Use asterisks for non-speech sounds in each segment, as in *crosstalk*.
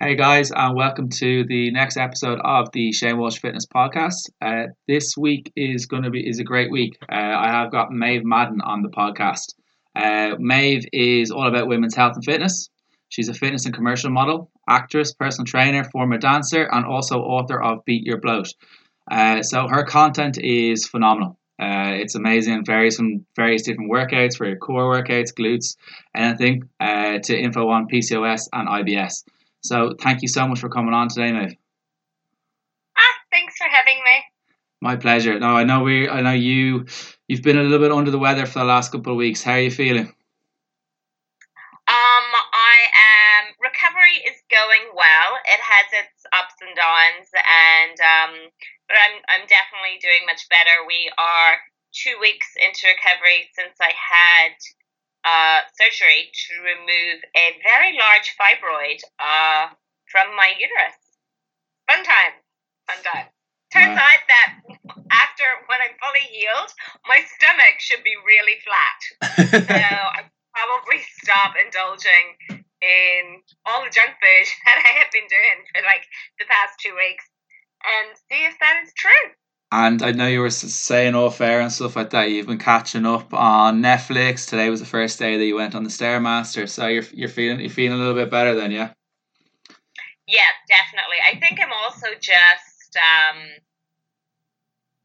Hey guys, and welcome to the next episode of the Shane Walsh Fitness Podcast. Uh, this week is going to be is a great week. Uh, I have got Maeve Madden on the podcast. Uh, Maeve is all about women's health and fitness. She's a fitness and commercial model, actress, personal trainer, former dancer, and also author of Beat Your Bloat. Uh, so her content is phenomenal. Uh, it's amazing. Varies from various different workouts for your core workouts, glutes, anything, uh, to info on PCOS and IBS. So thank you so much for coming on today, Maeve. Ah, thanks for having me. My pleasure. No, I know we. I know you. You've been a little bit under the weather for the last couple of weeks. How are you feeling? Um, I am. Recovery is going well. It has its ups and downs, and um, but I'm I'm definitely doing much better. We are two weeks into recovery since I had uh, surgery to remove a very large fibroid uh, from my uterus. Fun time. Fun time. Turns wow. out that after when I'm fully healed, my stomach should be really flat. so *laughs* I probably stop indulging in all the junk food *laughs* that I have been doing for like the past two weeks and see if that is true. And I know you were saying off air and stuff like that. You've been catching up on Netflix. Today was the first day that you went on the Stairmaster, so you're you're feeling you're feeling a little bit better then, yeah. Yeah, definitely. I think I'm also just um,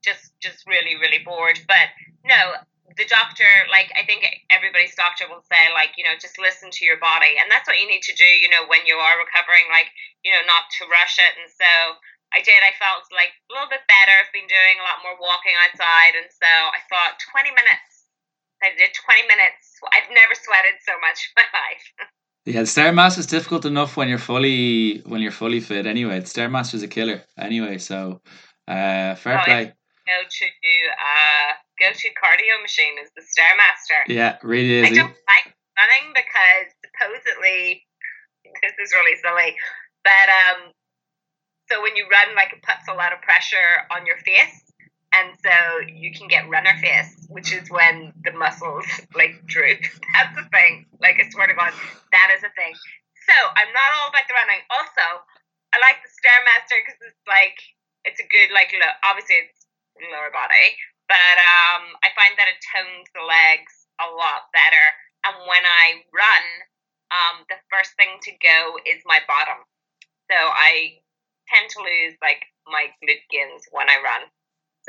just just really really bored. But no, the doctor, like I think everybody's doctor will say, like you know, just listen to your body, and that's what you need to do. You know, when you are recovering, like you know, not to rush it. And so I did. I felt like a little bit better. I've been doing a lot more walking outside, and so I thought 20 minutes. I did 20 minutes. I've never sweated so much *laughs* in my life. Yeah, the stairmaster is difficult enough when you're fully when you're fully fit. Anyway, the stairmaster is a killer. Anyway, so uh, fair oh, play. Go to uh, go to cardio machine is the stairmaster. Yeah, really is. I don't like running because supposedly *laughs* this is really silly, but um, so when you run, like it puts a lot of pressure on your face, and so you can get runner face, which is when the muscles like droop. *laughs* That's the thing. Like I swear to God, that is a thing. So I'm not all about the running. Also, I like the stairmaster because it's like it's a good like look. Obviously, it's lower body, but um, I find that it tones the legs a lot better. And when I run, um, the first thing to go is my bottom. So I tend to lose like my glute gins when I run.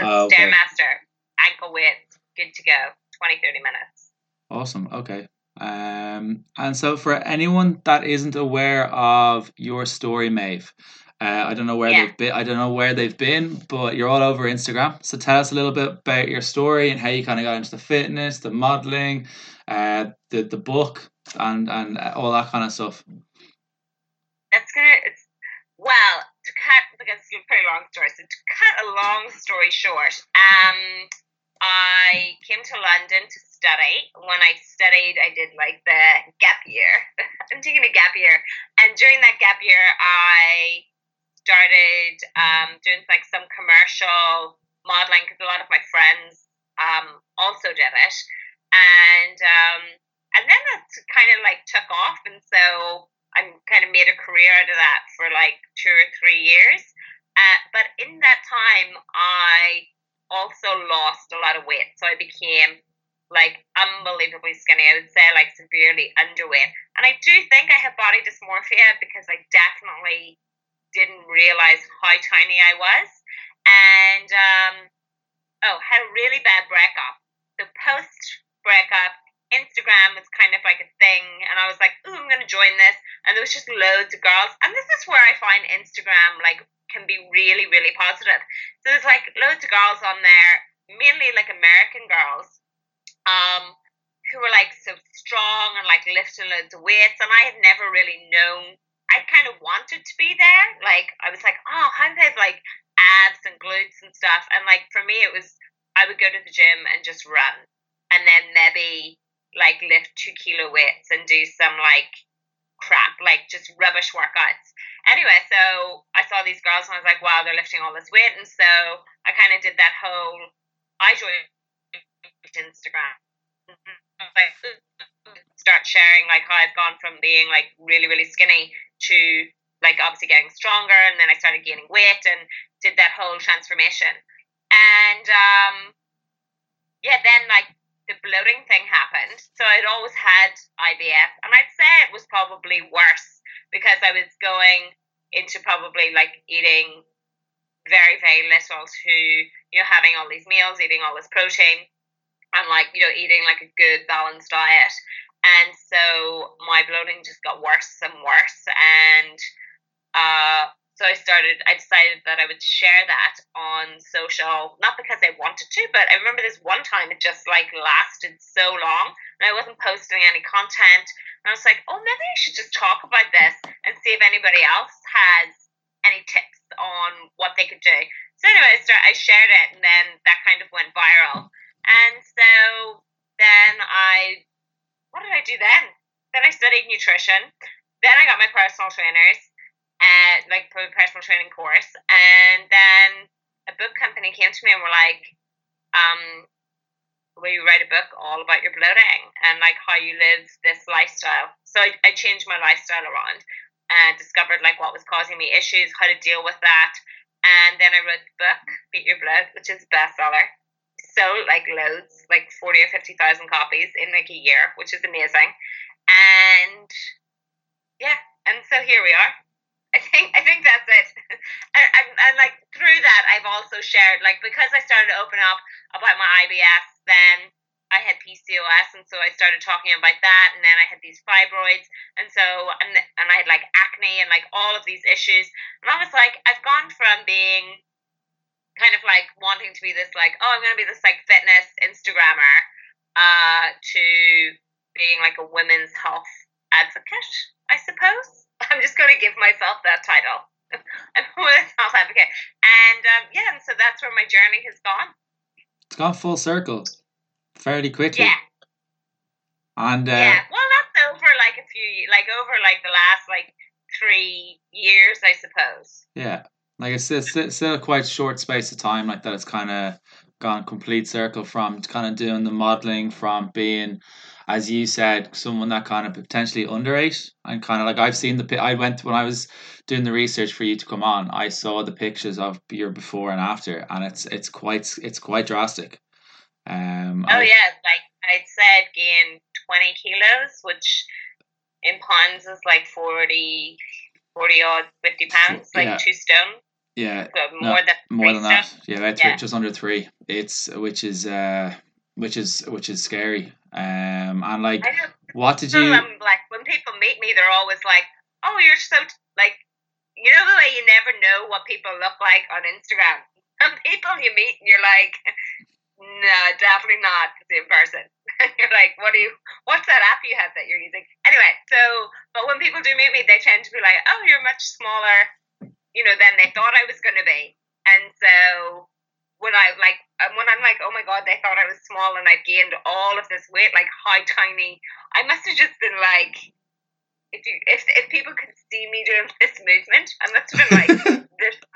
So uh, okay. Stairmaster, ankle width, good to go, 20, 30 minutes. Awesome. Okay. Um, and so for anyone that isn't aware of your story, Maeve, uh, I don't know where yeah. they've been. I don't know where they've been, but you're all over Instagram. So tell us a little bit about your story and how you kind of got into the fitness, the modeling, uh, the the book, and and all that kind of stuff. That's gonna. It's well, cut because it's a pretty long story. So to cut a long story short, um, I came to London to study. When I studied, I did like the gap year. *laughs* I'm taking a gap year, and during that gap year, I started um, doing like some commercial modeling because a lot of my friends um, also did it, and um, and then that kind of like took off, and so I kind of made a career out of that for like two or three years. Uh, but in that time, I also lost a lot of weight. So I became like unbelievably skinny. I would say like severely underweight. And I do think I had body dysmorphia because I definitely didn't realize how tiny I was. And um, oh, had a really bad breakup. So post breakup, Instagram was kind of like a thing, and I was like, "Ooh, I'm gonna join this." And there was just loads of girls, and this is where I find Instagram like can be really, really positive. So there's like loads of girls on there, mainly like American girls, um, who were like so strong and like lifting loads of weights, and I had never really known. I kind of wanted to be there. Like I was like, "Oh, how do they have like abs and glutes and stuff?" And like for me, it was I would go to the gym and just run, and then maybe like lift two kilo weights and do some like crap, like just rubbish workouts. Anyway, so I saw these girls and I was like, wow, they're lifting all this weight. And so I kind of did that whole, I joined Instagram. *laughs* start sharing like how I've gone from being like really, really skinny to like obviously getting stronger, and then I started gaining weight and did that whole transformation. And um, yeah, then like the bloating thing happened. So I'd always had IBS, and I'd say it was probably worse because I was going into probably like eating very very little to you know having all these meals, eating all this protein, and like you know eating like a good balanced diet. And so my bloating just got worse and worse, and uh, so I started, I decided that I would share that on social, not because I wanted to, but I remember this one time it just like lasted so long and I wasn't posting any content. And I was like, oh, maybe I should just talk about this and see if anybody else has any tips on what they could do. So anyway, I, start, I shared it and then that kind of went viral. And so then I, what did I do then? Then I studied nutrition. Then I got my personal trainers uh, like for a personal training course. And then a book company came to me and were like, um, will you write a book all about your bloating and like how you live this lifestyle? So I, I changed my lifestyle around and discovered like what was causing me issues, how to deal with that. And then I wrote the book, Beat Your Bloat, which is a bestseller. So like loads, like 40 or 50,000 copies in like a year, which is amazing. And yeah, and so here we are. I think I think that's it. *laughs* and, and, and, like through that, I've also shared like because I started to open up about my IBS, then I had PCOS, and so I started talking about that, and then I had these fibroids, and so and and I had like acne and like all of these issues, and I was like, I've gone from being kind of like wanting to be this like oh I'm gonna be this like fitness Instagrammer, uh, to being like a women's health advocate, I suppose *laughs* I'm just going to give myself that title. *laughs* I'm a health advocate. And um, yeah, and so that's where my journey has gone. It's gone full circle fairly quickly. Yeah. And uh, yeah, well, that's over like a few, like over like the last like three years, I suppose. Yeah, like it's, it's, it's still quite short space of time like that. It's kind of gone complete circle from kind of doing the modeling, from being as you said, someone that kind of potentially underate and kind of like I've seen the I went when I was doing the research for you to come on. I saw the pictures of your before and after, and it's it's quite it's quite drastic. Um, oh I, yeah, like I said, gain twenty kilos, which in pounds is like 40, 40 odd fifty pounds, like yeah. two stone. Yeah, so more no, than more than that. Yeah, yeah, just under three. It's which is uh which is which is scary. Um, and like, what did you? I'm like when people meet me, they're always like, "Oh, you're so like." You know the way you never know what people look like on Instagram. Some people you meet and you're like, no, definitely not the same person. *laughs* you're like, what do you? What's that app you have that you're using? Anyway, so but when people do meet me, they tend to be like, oh, you're much smaller, you know, than they thought I was going to be, and so when I like when I'm like, oh my god, they thought I was small and I've gained all of this weight, like how tiny. I must have just been like, if you if if people could see me doing this movement, I must have been like *laughs* this. *laughs*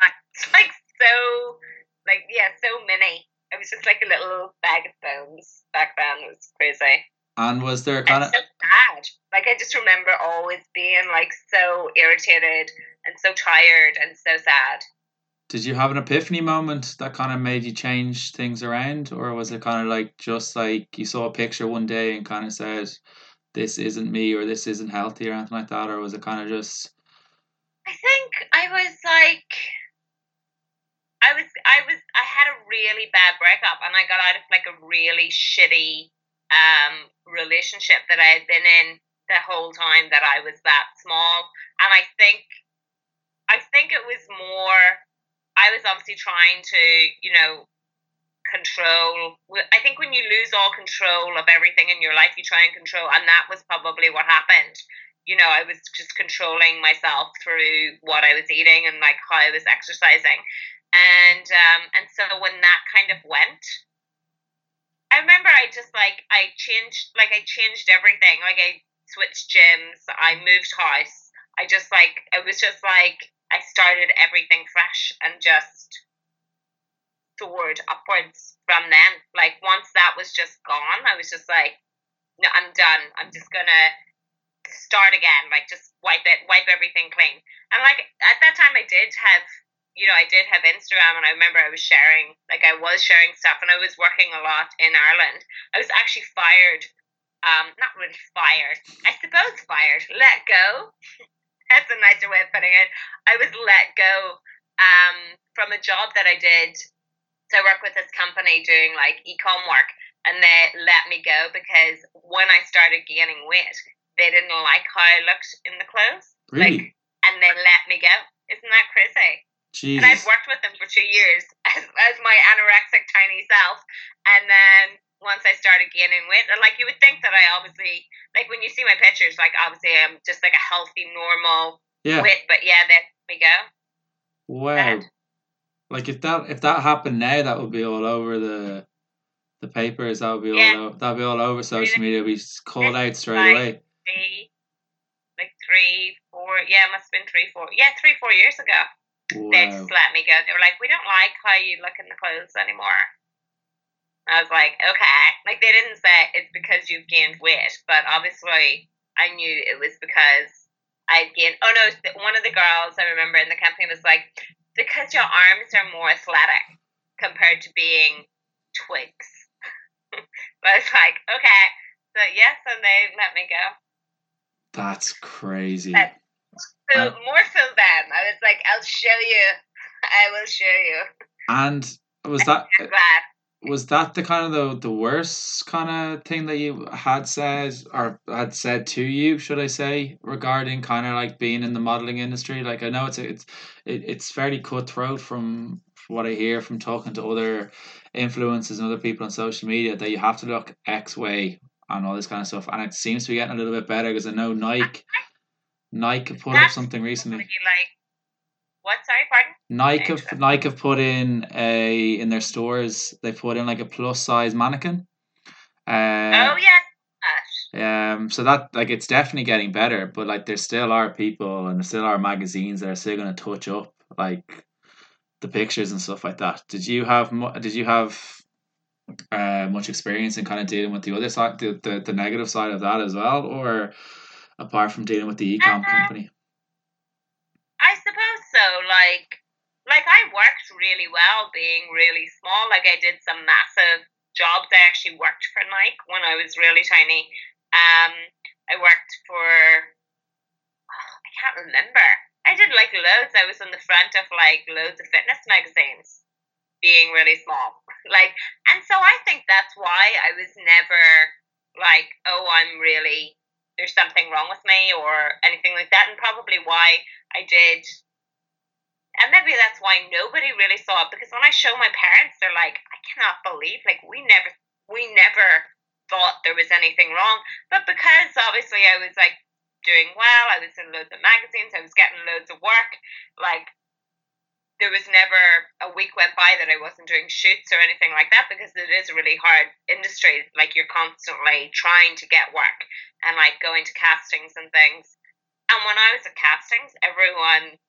Like so, like yeah, so many. I was just like a little bag of bones back then. It was crazy. And was there kind of so sad? Like I just remember always being like so irritated and so tired and so sad did you have an epiphany moment that kind of made you change things around? Or was it kind of like just like you saw a picture one day and kind of said this isn't me or this isn't healthy or anything like that? Or was it kind of just i think i was like i was i was i had a really bad breakup and i got out of like a really shitty um relationship that i had been in the whole time that i was that small. And i think i think it was more I was obviously trying to, you know, control. I think when you lose all control of everything in your life, you try and control, and that was probably what happened. You know, I was just controlling myself through what I was eating and like how I was exercising, and um, and so when that kind of went, I remember I just like I changed, like I changed everything. Like I switched gyms, I moved house. I just like it was just like I started everything fresh and just soared upwards from then. Like once that was just gone, I was just like, no, I'm done. I'm just gonna start again, like just wipe it, wipe everything clean. And like at that time, I did have, you know, I did have Instagram, and I remember I was sharing, like I was sharing stuff, and I was working a lot in Ireland. I was actually fired, um, not really fired, I suppose fired, let go. *laughs* That's a nicer way of putting it. I was let go um, from a job that I did. So I work with this company doing like e-com work, and they let me go because when I started gaining weight, they didn't like how I looked in the clothes. Really? Like, and they let me go. Isn't that crazy? Jesus. And I've worked with them for two years *laughs* as, as my anorexic tiny self. And then once I started gaining weight, and like you would think that I obviously, like when you see my pictures, like obviously I'm just like a healthy, normal yeah. weight. But yeah, there we go. Wow. Like if that if that happened now, that would be all over the the papers. That would be Yeah. all over, that would be all over social media. It'd called out straight Like- away. Three, like three, four, yeah, it must have been three, four, yeah, three, four years ago. They just let me go. They were like, we don't like how you look in the clothes anymore. I was like, okay. Like, they didn't say it's because you've gained weight, but obviously I knew it was because I'd gained. Oh, no, one of the girls I remember in the company was like, because your arms are more athletic compared to being twigs. *laughs* I was like, okay. So, yes, and they let me go. That's crazy. So, Uh, more so then, I was like, I'll show you. *laughs* I will show you. And was *laughs* that. Was that the kind of the the worst kind of thing that you had said or had said to you should i say regarding kind of like being in the modeling industry? Like i know it's it's it, it's fairly cutthroat from what i hear from talking to other influencers and other people on social media that you have to look x way and all this kind of stuff and it seems to be getting a little bit better because i know nike nike put up something recently. like, what? Sorry, pardon? Nike have, Interesting. Nike have put in a in their stores. They put in like a plus size mannequin. oh Uh, yes. Gosh. um. So that like it's definitely getting better, but like there still are people and there still are magazines that are still going to touch up like the pictures and stuff like that. Did you have mu- Did you have uh much experience in kind of dealing with the other side, the the, the negative side of that as well, or apart from dealing with the ecom Uh, company? I suppose so. Like, like I worked really well being really small. Like I did some massive jobs. I actually worked for Nike when I was really tiny. Um, I worked for. I can't remember. I did like loads. I was on the front of like loads of fitness magazines, being really small. *laughs* Like, and so I think that's why I was never like, oh, I'm really there's something wrong with me or anything like that, and probably why I did. And maybe that's why nobody really saw it because when I show my parents, they're like, I cannot believe like we never we never thought there was anything wrong. But because obviously I was like doing well, I was in loads of magazines, I was getting loads of work, like there was never a week went by that I wasn't doing shoots or anything like that because it is a really hard industry. Like you're constantly trying to get work and like going to castings and things. And when I was at castings, everyone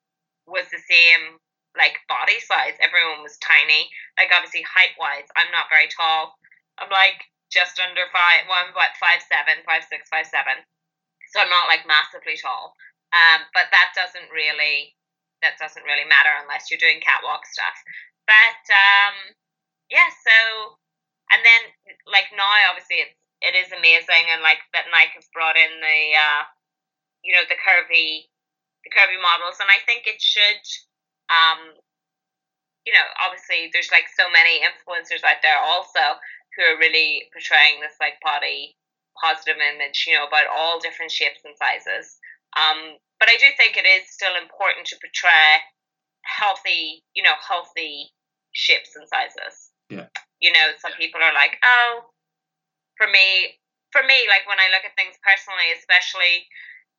was the same like body size. Everyone was tiny. Like obviously height wise, I'm not very tall. I'm like just under five. Well, I'm about five seven, five six, five seven. So I'm not like massively tall. Um, but that doesn't really that doesn't really matter unless you're doing catwalk stuff. But um, yeah, so and then like now obviously it's it is amazing and like that Nike has brought in the uh, you know the curvy the curvy models and I think it should um, you know obviously there's like so many influencers out there also who are really portraying this like body positive image you know about all different shapes and sizes. Um, but I do think it is still important to portray healthy you know healthy shapes and sizes. Yeah. you know some people are like oh for me for me like when i look at things personally especially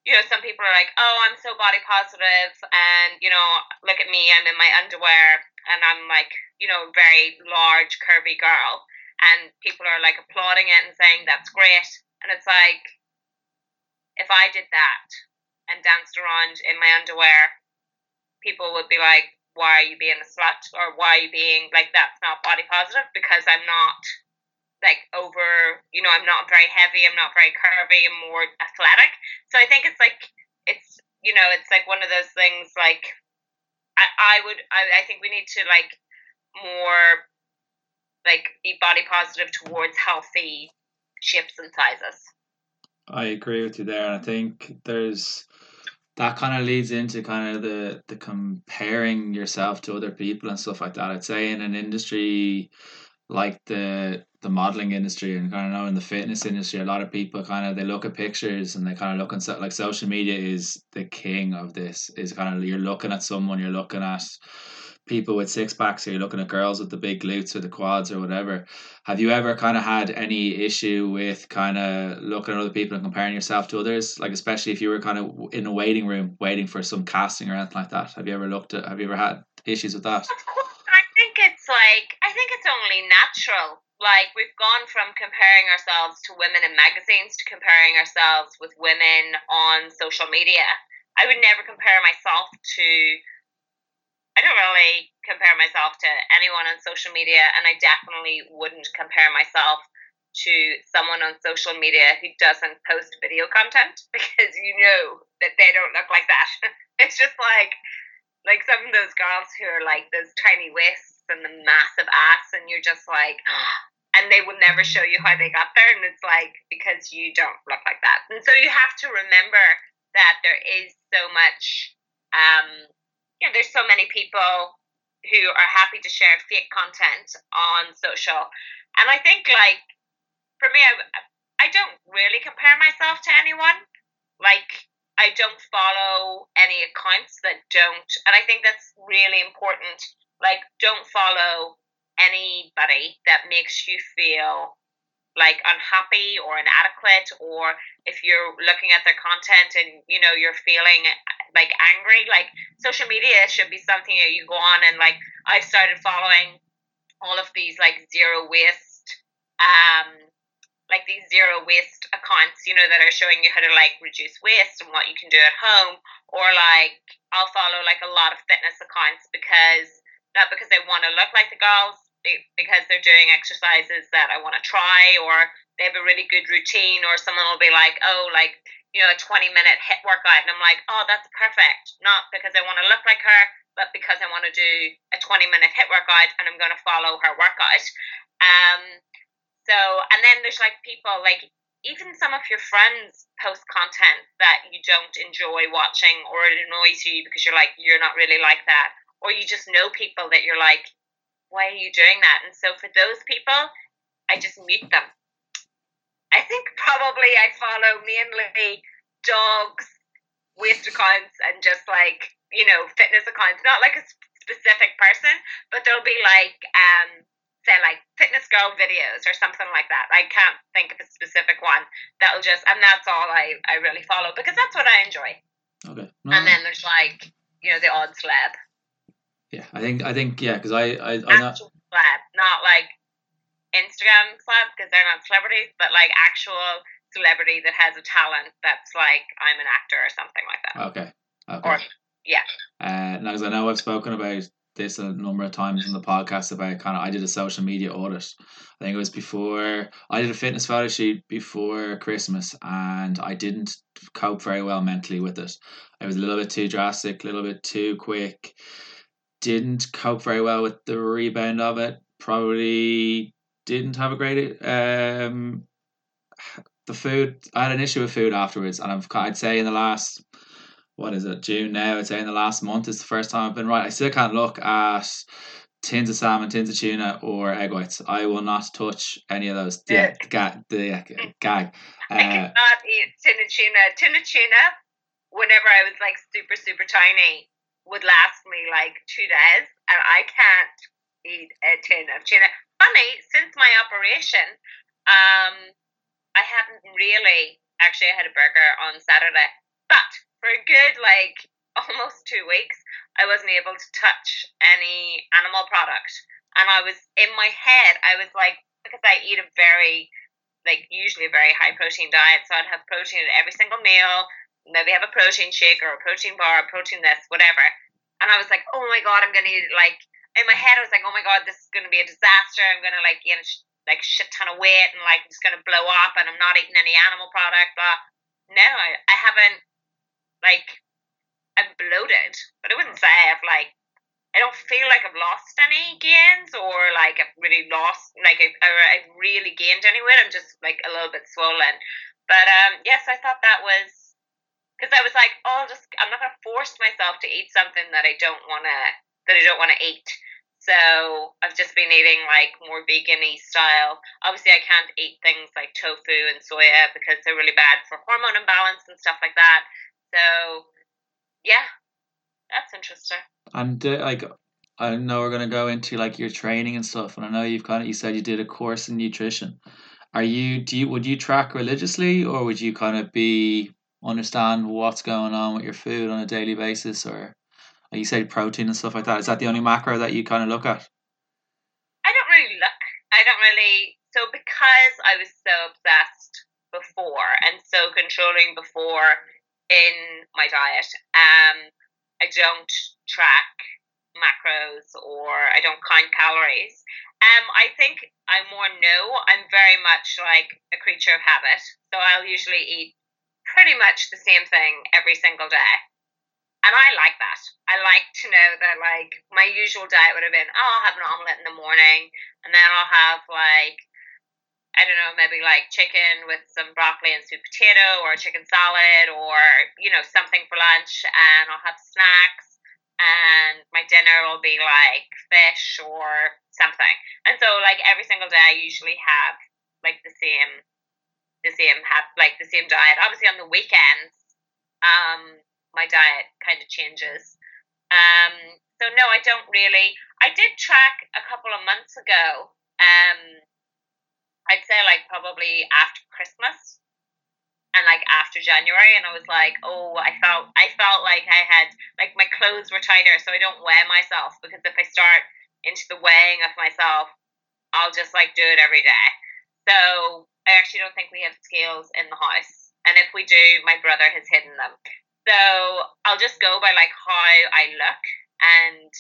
you know some people are like oh i'm so body positive and you know look at me i'm in my underwear and i'm like you know very large curvy girl. And people are like applauding it and saying that's great. And it's like if i did that and danced around in my underwear people would be like why are you being a slut? Or why are you being like that's not body positive? Because i'm not like over, you know, I'm not very heavy, I'm not very curvy, I'm more athletic. So I think it's like it's you know, it's like one of those things like I, I would I, I think we need to like more like be body positive towards healthy shapes and sizes. I agree with you there, and I think there's that kind of leads into kind of the the comparing yourself to other people and stuff like that. I'd say in an industry like the the modeling industry and kind of know in the fitness industry, a lot of people kind of they look at pictures and they kind of look and so like social media is the king of this. Is kind of you're looking at someone, you're looking at people with six packs or you're looking at girls with the big glutes or the quads or whatever. Have you ever kind of had any issue with kind of looking at other people and comparing yourself to others? Like especially if you were kind of in a waiting room waiting for some casting or anything like that. Have you ever looked at? Have you ever had issues with that? I think it's like I think it's only natural. Like we've gone from comparing ourselves to women in magazines to comparing ourselves with women on social media. I would never compare myself to I don't really compare myself to anyone on social media, and I definitely wouldn't compare myself to someone on social media who doesn't post video content *laughs* because you know that they don't look like that. *laughs* it's just like like some of those girls who are like those tiny waists and the massive ass, and you're just like, *gasps* and they will never show you how they got there, and it's like because you don't look like that, and so you have to remember that there is so much um, you know, there's so many people who are happy to share fake content on social. And I think, like, for me, I, I don't really compare myself to anyone. Like, I don't follow any accounts that don't, and I think that's really important. Like, don't follow anybody that makes you feel like unhappy or inadequate or if you're looking at their content and you know you're feeling like angry like social media should be something that you go on and like i've started following all of these like zero waste um like these zero waste accounts you know that are showing you how to like reduce waste and what you can do at home or like i'll follow like a lot of fitness accounts because not because they want to look like the girls because they're doing exercises that I want to try, or they have a really good routine, or someone will be like, oh, like, you know, a 20 minute HIIT workout. And I'm like, oh, that's perfect. Not because I want to look like her, but because I want to do a 20 minute HIIT workout and I'm going to follow her workout. Um, so, and then there's like people, like, even some of your friends post content that you don't enjoy watching or it annoys you because you're like, you're not really like that. Or you just know people that you're like, why are you doing that? And so for those people, I just mute them. I think probably I follow mainly dogs, waste accounts, and just like, you know, fitness accounts. Not like a specific person, but there'll be like, um, say like fitness girl videos or something like that. I can't think of a specific one that'll just, and that's all I, I really follow because that's what I enjoy. Okay. No. And then there's like, you know, the odd celeb. Yeah, I think I think yeah, because I I I not celeb, not like Instagram celeb because they're not celebrities, but like actual celebrity that has a talent that's like I'm an actor or something like that. Okay. Okay. Or, yeah. Uh, now, because I know I've spoken about this a number of times in the podcast about kind of I did a social media audit. I think it was before I did a fitness photo shoot before Christmas, and I didn't cope very well mentally with it. It was a little bit too drastic, a little bit too quick didn't cope very well with the rebound of it. Probably didn't have a great um the food. I had an issue with food afterwards, and I've I'd say in the last what is it June now? I'd say in the last month is the first time I've been right. I still can't look at tins of salmon, tins of tuna, or egg whites. I will not touch any of those. Yeah, the gag. The yeah, gag. Uh, I cannot eat tin of tuna. Tin of tuna. Whenever I was like super super tiny, would last me like two days, and I can't eat a tin of tuna. Funny, since my operation, um, I haven't really. Actually, I had a burger on Saturday, but for a good like *laughs* almost two weeks, I wasn't able to touch any animal product, and I was in my head. I was like, because I eat a very like usually a very high protein diet, so I'd have protein at every single meal maybe have a protein shake or a protein bar, a protein this, whatever. And I was like, oh my god, I'm gonna eat like in my head. I was like, oh my god, this is gonna be a disaster. I'm gonna like gain like shit ton of weight and like I'm just gonna blow up and I'm not eating any animal product. But no, I, I haven't like I'm bloated, but I wouldn't say I've like I don't feel like I've lost any gains or like I've really lost like I, or I've really gained any weight. I'm just like a little bit swollen. But um, yes, I thought that was because I was like, oh, I'll just I'm not gonna force myself to eat something that I don't wanna that I don't wanna eat. So I've just been eating like more vegan-y style. Obviously, I can't eat things like tofu and soya because they're really bad for hormone imbalance and stuff like that. So yeah, that's interesting. And uh, like, I know we're gonna go into like your training and stuff, and I know you've kind of you said you did a course in nutrition. Are you do you would you track religiously, or would you kind of be understand what's going on with your food on a daily basis, or like you said protein and stuff like that? Is that the only macro that you kind of look at? I don't really look. I don't really. So because I was so obsessed before and so controlling before in my diet, um, I don't track macros or I don't count calories. Um, I think I'm more know I'm very much like a creature of habit. So I'll usually eat pretty much the same thing every single day. And I like that. I like to know that like my usual diet would have been, oh, I'll have an omelette in the morning and then I'll have like I don't know, maybe like chicken with some broccoli and sweet potato or chicken salad or, you know, something for lunch and I'll have snacks and my dinner will be like fish or something. And so like every single day I usually have like the same the same have like the same diet. Obviously on the weekends, um, my diet kind of changes. Um, so no, I don't really. I did track a couple of months ago. Um, I'd say like probably after Christmas and like after January and I was like, oh, I felt I felt like I had like my clothes were tighter so I don't weigh myself because if I start into the weighing of myself, I'll just like do it every day. So I actually don't think we have scales in the house. And if we do, my brother has hidden them. So I'll just go by like how I look and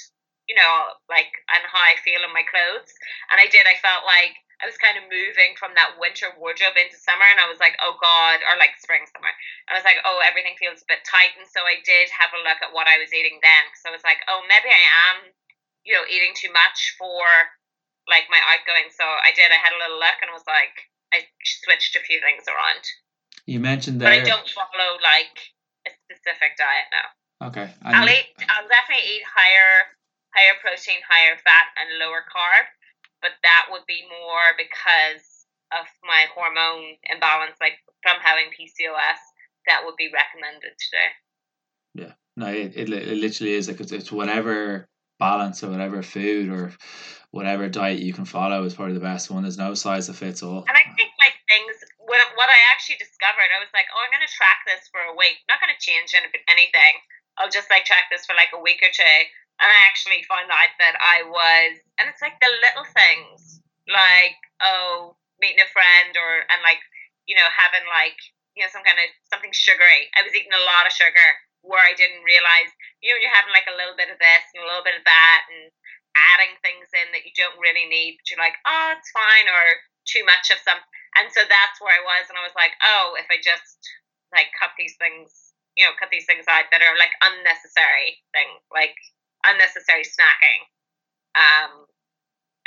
you know, like and how I feel in my clothes. And I did, I felt like I was kind of moving from that winter wardrobe into summer, and I was like, oh god, or like spring summer. I was like, oh, everything feels a bit tight, and so I did have a look at what I was eating then, because I was like, oh, maybe I am, you know, eating too much for like my outgoing. So I did. I had a little look, and I was like, I switched a few things around. You mentioned that, but I don't follow like a specific diet now. Okay, I'll eat. I'll definitely eat higher, higher protein, higher fat, and lower carb but that would be more because of my hormone imbalance, like from having PCOS, that would be recommended today. Yeah, no, it, it, it literally is like it's, it's whatever balance or whatever food or whatever diet you can follow is probably the best one. There's no size that fits all. And I think like things, what, what I actually discovered, I was like, oh, I'm going to track this for a week. I'm not going to change anything. I'll just like track this for like a week or two and I actually found out that I was, and it's like the little things, like oh, meeting a friend, or and like you know having like you know some kind of something sugary. I was eating a lot of sugar where I didn't realize. You know, you're having like a little bit of this and a little bit of that, and adding things in that you don't really need, but you're like, oh, it's fine, or too much of some. And so that's where I was, and I was like, oh, if I just like cut these things, you know, cut these things out that are like unnecessary things, like unnecessary snacking. Um,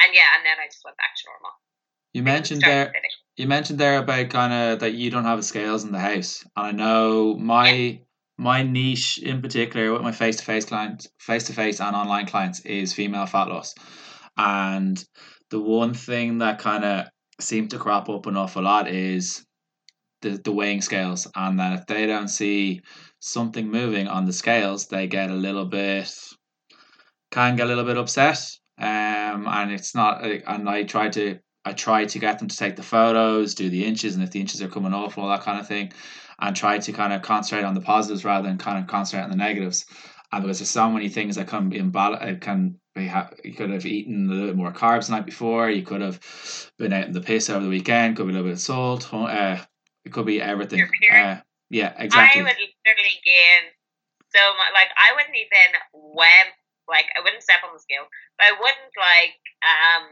and yeah, and then I just went back to normal. You mentioned there. Fitting. You mentioned there about kind of that you don't have scales in the house, and I know my yeah. my niche in particular with my face to face clients, face to face and online clients is female fat loss, and the one thing that kind of seemed to crop up an awful lot is the, the weighing scales and that if they don't see something moving on the scales they get a little bit can get a little bit upset. Um, and it's not, and I try to, I try to get them to take the photos, do the inches, and if the inches are coming off and all that kind of thing, and try to kind of concentrate on the positives rather than kind of concentrate on the negatives. And because there's so many things that can be imbalance, can be ha- you could have eaten a little bit more carbs the night before. You could have been out in the piss over the weekend. Could be a little bit of salt. Uh, it could be everything. Uh, yeah, exactly. I would literally gain so much. Like I wouldn't even weigh like I wouldn't step on the scale, but I wouldn't like um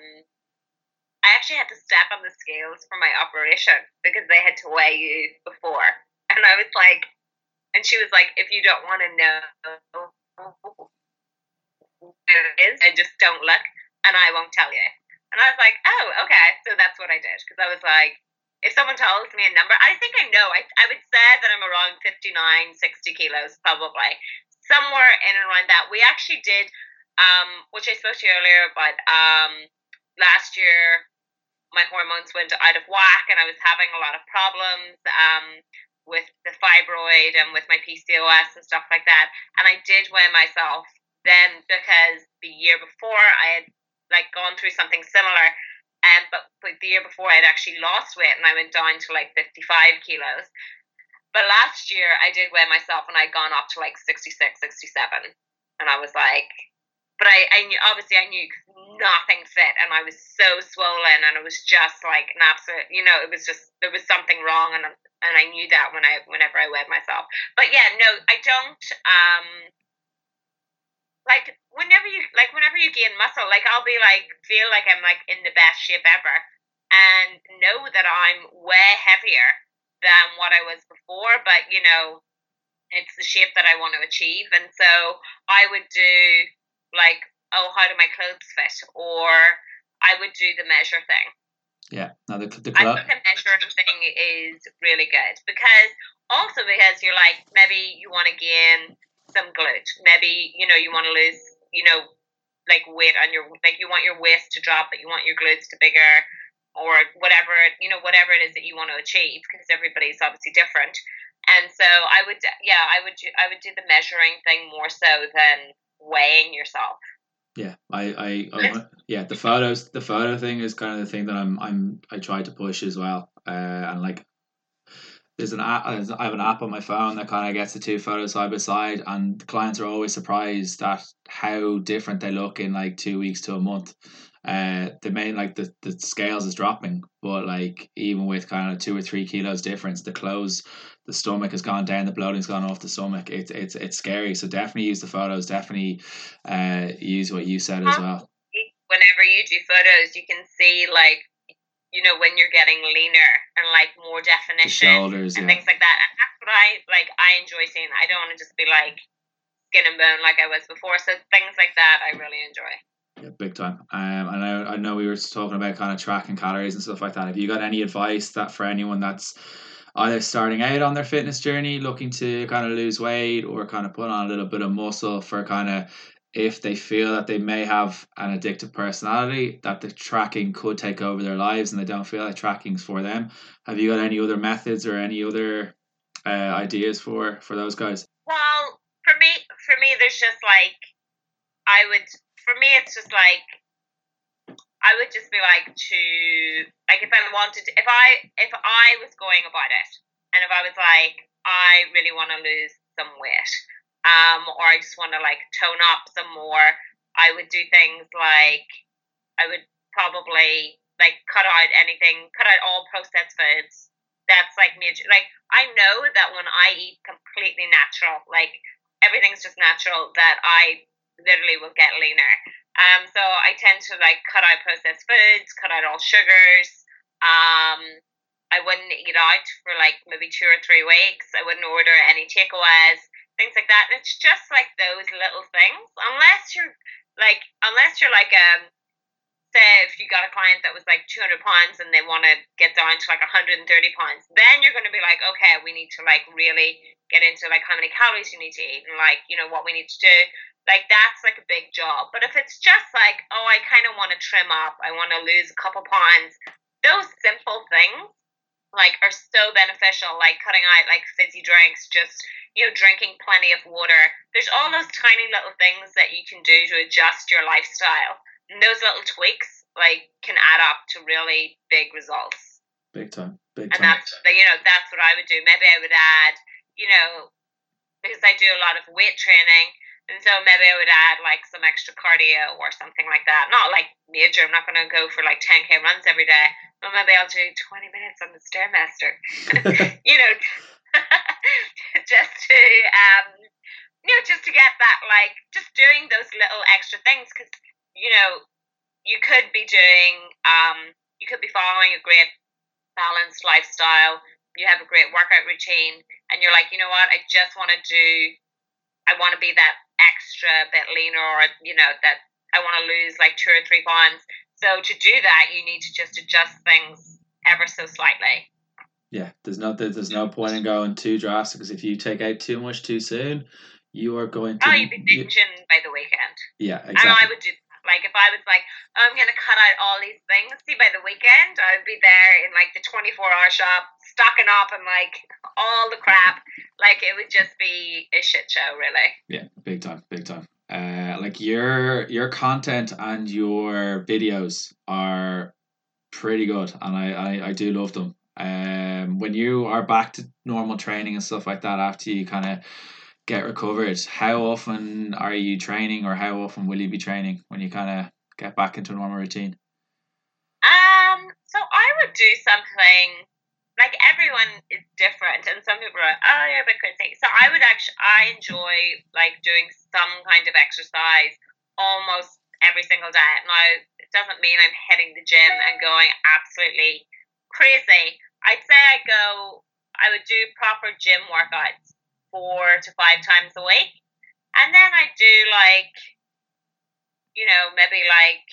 I actually had to step on the scales for my operation because they had to weigh you before. And I was like, and she was like, if you don't want to know it is, and just don't look, and I won't tell you. And I was like, oh, okay. So that's what I did because I was like, if someone tells me a number, I think I know. I, I would say that I'm around 59, 60 kilos, probably. Somewhere in and around that. We actually did, um, which I spoke to you earlier about um, last year, my hormones went out of whack and I was having a lot of problems um, with the fibroid and with my PCOS and stuff like that. And I did weigh myself then because the year before I had like gone through something similar um, but, but the year before, I'd actually lost weight and I went down to like 55 kilos. But last year, I did weigh myself and I'd gone up to like 66, 67. And I was like, but I, I knew, obviously, I knew nothing fit and I was so swollen and it was just like an absolute, you know, it was just, there was something wrong and, and I knew that when I, whenever I weighed myself. But yeah, no, I don't, um, like whenever you like whenever you gain muscle, like I'll be like feel like I'm like in the best shape ever, and know that I'm way heavier than what I was before. But you know, it's the shape that I want to achieve, and so I would do like, oh, how do my clothes fit, or I would do the measure thing. Yeah, now the the I think the measure thing is really good because also because you're like maybe you want to gain some glute. Maybe you know you want to lose you know like weight on your like you want your waist to drop, but you want your glutes to bigger or whatever you know whatever it is that you want to achieve because everybody's obviously different. And so I would yeah I would I would do the measuring thing more so than weighing yourself. Yeah, I, I, I, yeah, the photos, the photo thing is kind of the thing that I'm, I'm, I try to push as well. Uh, and like, there's an app, I have an app on my phone that kind of gets the two photos side by side, and clients are always surprised at how different they look in like two weeks to a month. Uh, the main like the, the scales is dropping, but like even with kind of two or three kilos difference, the clothes, the stomach has gone down, the bloating's gone off the stomach. It's it's it's scary. So definitely use the photos. Definitely, uh, use what you said as well. Whenever you do photos, you can see like you know, when you're getting leaner and like more definition shoulders, and yeah. things like that. And that's what I like. I enjoy seeing. I don't want to just be like skin and bone like I was before. So things like that, I really enjoy. Yeah, big time. Um, and I, I know we were talking about kind of tracking calories and stuff like that. Have you got any advice that for anyone that's either starting out on their fitness journey, looking to kind of lose weight or kind of put on a little bit of muscle for kind of if they feel that they may have an addictive personality, that the tracking could take over their lives and they don't feel like tracking's for them. Have you got any other methods or any other uh, ideas for for those guys? Well, for me, for me, there's just like I would. For me, it's just like I would just be like to like if I wanted, to, if I if I was going about it, and if I was like I really want to lose some weight um, or I just want to like tone up some more, I would do things like I would probably like cut out anything, cut out all processed foods. That's like major. Like I know that when I eat completely natural, like everything's just natural, that I literally will get leaner. Um, so I tend to like cut out processed foods, cut out all sugars. Um, I wouldn't eat out for like maybe two or three weeks. I wouldn't order any takeaways things like that. It's just like those little things. Unless you're like, unless you're like um, say if you got a client that was like 200 pounds and they want to get down to like 130 pounds, then you're going to be like, okay, we need to like really get into like how many calories you need to eat and like you know what we need to do. Like that's like a big job. But if it's just like, oh, I kind of want to trim up, I want to lose a couple pounds, those simple things like are so beneficial. Like cutting out like fizzy drinks, just you know, drinking plenty of water. There's all those tiny little things that you can do to adjust your lifestyle. And those little tweaks like can add up to really big results. Big time. Big time. And that's you know, that's what I would do. Maybe I would add, you know, because I do a lot of weight training. And so maybe I would add like some extra cardio or something like that. Not like major. I'm not going to go for like 10k runs every day. But maybe I'll do 20 minutes on the stairmaster. *laughs* *laughs* you know, *laughs* just to um, you know just to get that like just doing those little extra things because you know you could be doing um, you could be following a great balanced lifestyle. You have a great workout routine, and you're like, you know what? I just want to do. I want to be that extra bit leaner, or you know that I want to lose like two or three pounds. So to do that, you need to just adjust things ever so slightly. Yeah, there's no there's no point in going too drastic because if you take out too much too soon, you are going to. Oh, you'd be binging you, by the weekend. Yeah, exactly. And I would do like if I was like, oh, I'm gonna cut out all these things, see by the weekend I would be there in like the 24 hour shop, stocking up and like all the crap. Like it would just be a shit show, really. Yeah, big time, big time. Uh, like your your content and your videos are pretty good, and I I, I do love them. Um, when you are back to normal training and stuff like that after you kind of get recovered, how often are you training, or how often will you be training when you kind of get back into a normal routine? Um, so I would do something like everyone is different, and some people are like, "Oh, you're a bit crazy." So I would actually, I enjoy like doing some kind of exercise almost every single day. Now, it doesn't mean I'm hitting the gym and going absolutely crazy. I'd say I go, I would do proper gym workouts four to five times a week. And then I do like, you know, maybe like,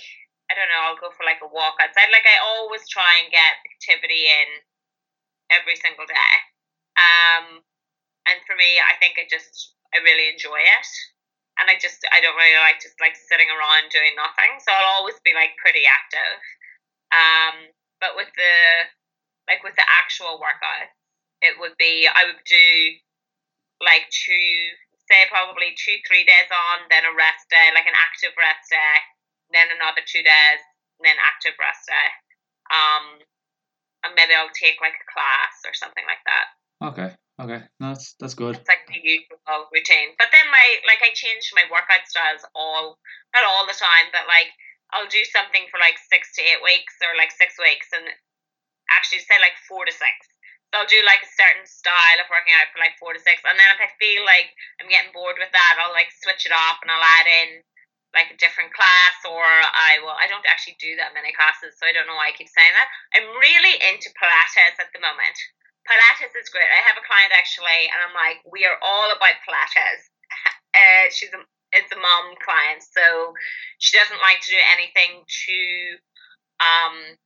I don't know, I'll go for like a walk outside. Like I always try and get activity in every single day. Um, and for me, I think I just, I really enjoy it. And I just, I don't really like just like sitting around doing nothing. So I'll always be like pretty active. Um, but with the, like with the actual workout, it would be, I would do like two, say probably two, three days on, then a rest day, like an active rest day, then another two days, then active rest day. Um, and maybe I'll take like a class or something like that. Okay. Okay, no, that's that's good. It's like the usual routine, but then my like I change my workout styles all not all the time, but like I'll do something for like six to eight weeks or like six weeks, and actually say like four to six, I'll do like a certain style of working out for like four to six, and then if I feel like I'm getting bored with that, I'll like switch it off and I'll add in like a different class, or I will. I don't actually do that many classes, so I don't know why I keep saying that. I'm really into Pilates at the moment. Pilates is great. I have a client actually, and I'm like, we are all about Pilates. *laughs* Uh, she's a it's a mom client, so she doesn't like to do anything too um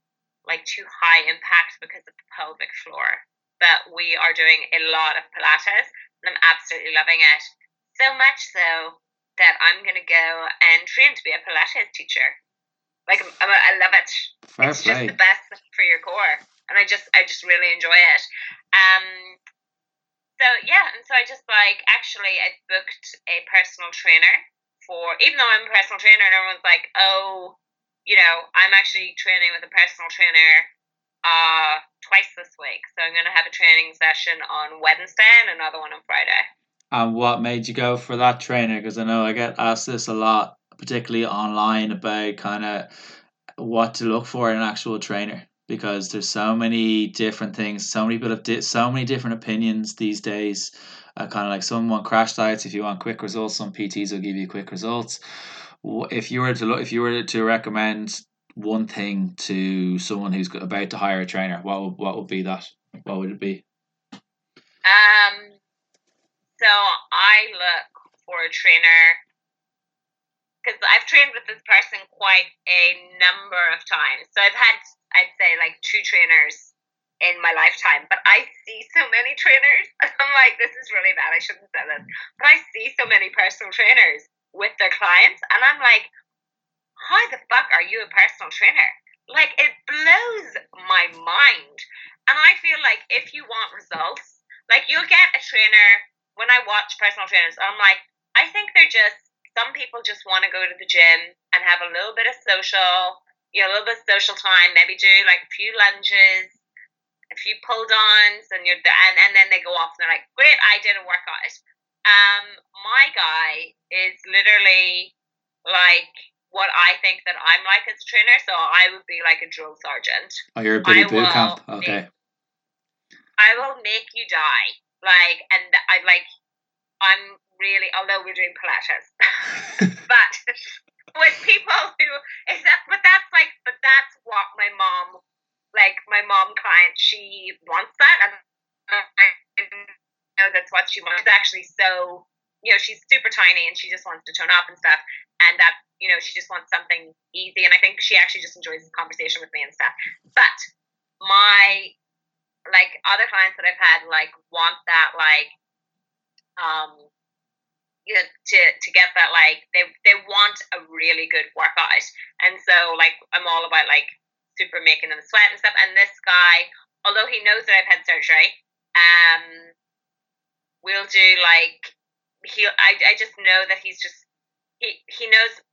like too high impact because of the pelvic floor but we are doing a lot of Pilates and I'm absolutely loving it. So much so that I'm going to go and train to be a Pilates teacher. Like, I'm, I love it. Fair it's play. just the best for your core. And I just, I just really enjoy it. Um, so yeah, and so I just like, actually, I booked a personal trainer for, even though I'm a personal trainer and everyone's like, oh, you know, I'm actually training with a personal trainer uh, twice this week. So I'm going to have a training session on Wednesday and another one on Friday. And what made you go for that trainer? Because I know I get asked this a lot, particularly online, about kind of what to look for in an actual trainer. Because there's so many different things, so many people have di- so many different opinions these days. Uh, kind of like some want crash diets if you want quick results. Some PTs will give you quick results. If you were to look, if you were to recommend one thing to someone who's about to hire a trainer, what would, what would be that? What would it be? Um, so I look for a trainer because I've trained with this person quite a number of times. So I've had, I'd say, like two trainers in my lifetime, but I see so many trainers. *laughs* I'm like, this is really bad. I shouldn't say this, but I see so many personal trainers with their clients, and I'm like, how the fuck are you a personal trainer? Like, it blows my mind. And I feel like if you want results, like, you'll get a trainer. When I watch personal trainers, I'm like, I think they're just, some people just want to go to the gym and have a little bit of social, you know, a little bit of social time, maybe do like a few lunges, a few pull downs, and you're, and, and then they go off and they're like, great, I did a workout. Um, my guy is literally like what I think that I'm like as a trainer. So I would be like a drill sergeant. Oh, you're a Billy boot camp. Okay. Make, I will make you die. Like, and I like, I'm really, although we're doing Pilates, *laughs* *laughs* but with people who is that, but that's like, but that's what my mom like my mom client, she wants that, and I know that's what she wants. She's actually so, you know, she's super tiny and she just wants to tone up and stuff, and that you know she just wants something easy. And I think she actually just enjoys the conversation with me and stuff. But my like other clients that I've had like want that like um you know, to to get that like they they want a really good workout and so like i'm all about like super making them sweat and stuff and this guy although he knows that i've had surgery um we'll do like he i, I just know that he's just he he knows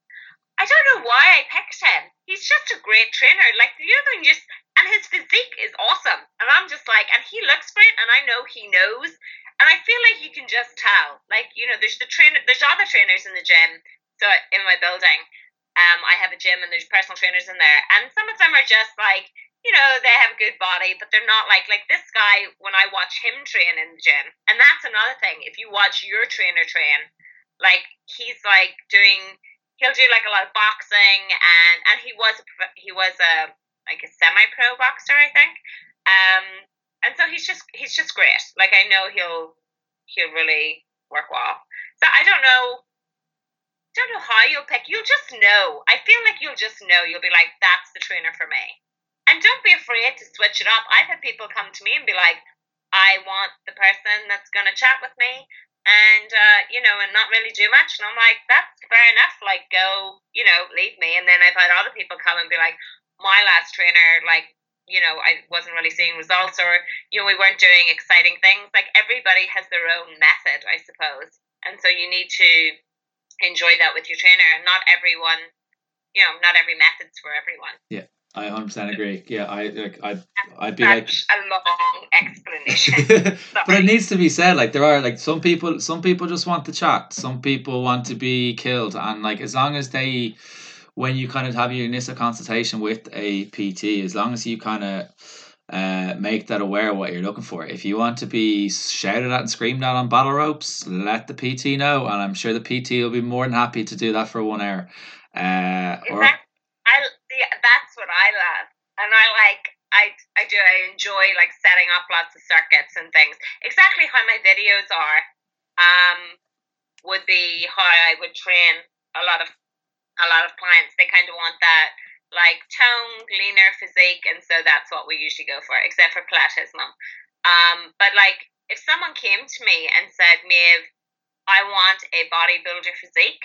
I don't know why I picked him. He's just a great trainer. Like the other thing, just and his physique is awesome. And I'm just like, and he looks great, and I know he knows. And I feel like you can just tell. Like, you know, there's the trainer there's other trainers in the gym. So in my building, um, I have a gym and there's personal trainers in there. And some of them are just like, you know, they have a good body, but they're not like like this guy when I watch him train in the gym. And that's another thing. If you watch your trainer train, like he's like doing he'll do like a lot of boxing and and he was he was a like a semi pro boxer, I think. Um and so he's just he's just great. Like I know he'll he'll really work well. So I don't know don't know how you'll pick. You'll just know. I feel like you'll just know. You'll be like, that's the trainer for me. And don't be afraid to switch it up. I've had people come to me and be like, I want the person that's going to chat with me and, uh, you know, and not really do much. And I'm like, that's fair enough. Like, go, you know, leave me. And then I've had other people come and be like, my last trainer, like, you know, I wasn't really seeing results or, you know, we weren't doing exciting things. Like everybody has their own method, I suppose. And so you need to enjoy that with your trainer and not everyone, you know, not every method's for everyone. Yeah. I 100% agree. Yeah, I like I I'd be like a long explanation. *laughs* but it needs to be said like there are like some people some people just want to chat. Some people want to be killed and like as long as they when you kind of have your initial consultation with a PT, as long as you kind of uh, make that aware of what you're looking for. If you want to be shouted at and screamed at on battle ropes, let the PT know, and I'm sure the PT will be more than happy to do that for one hour. Uh, or I see, that's what I love, and I like. I, I do I enjoy like setting up lots of circuits and things. Exactly how my videos are, um, would be how I would train a lot of a lot of clients, they kind of want that like toned, leaner physique, and so that's what we usually go for, except for Pilates mum. Um, but like if someone came to me and said, Maeve, I want a bodybuilder physique,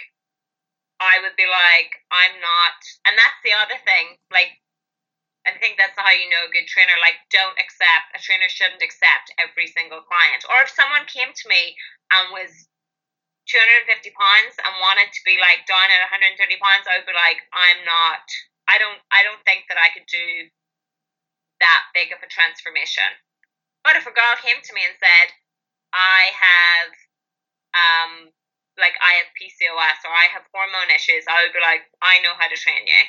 I would be like, I'm not and that's the other thing, like I think that's how you know a good trainer. Like, don't accept a trainer shouldn't accept every single client. Or if someone came to me and was 250 pounds and wanted to be like down at 130 pounds, I would be like, I'm not. I don't. I don't think that I could do that big of a transformation. But if a girl came to me and said, I have, um, like I have PCOS or I have hormone issues, I would be like, I know how to train you.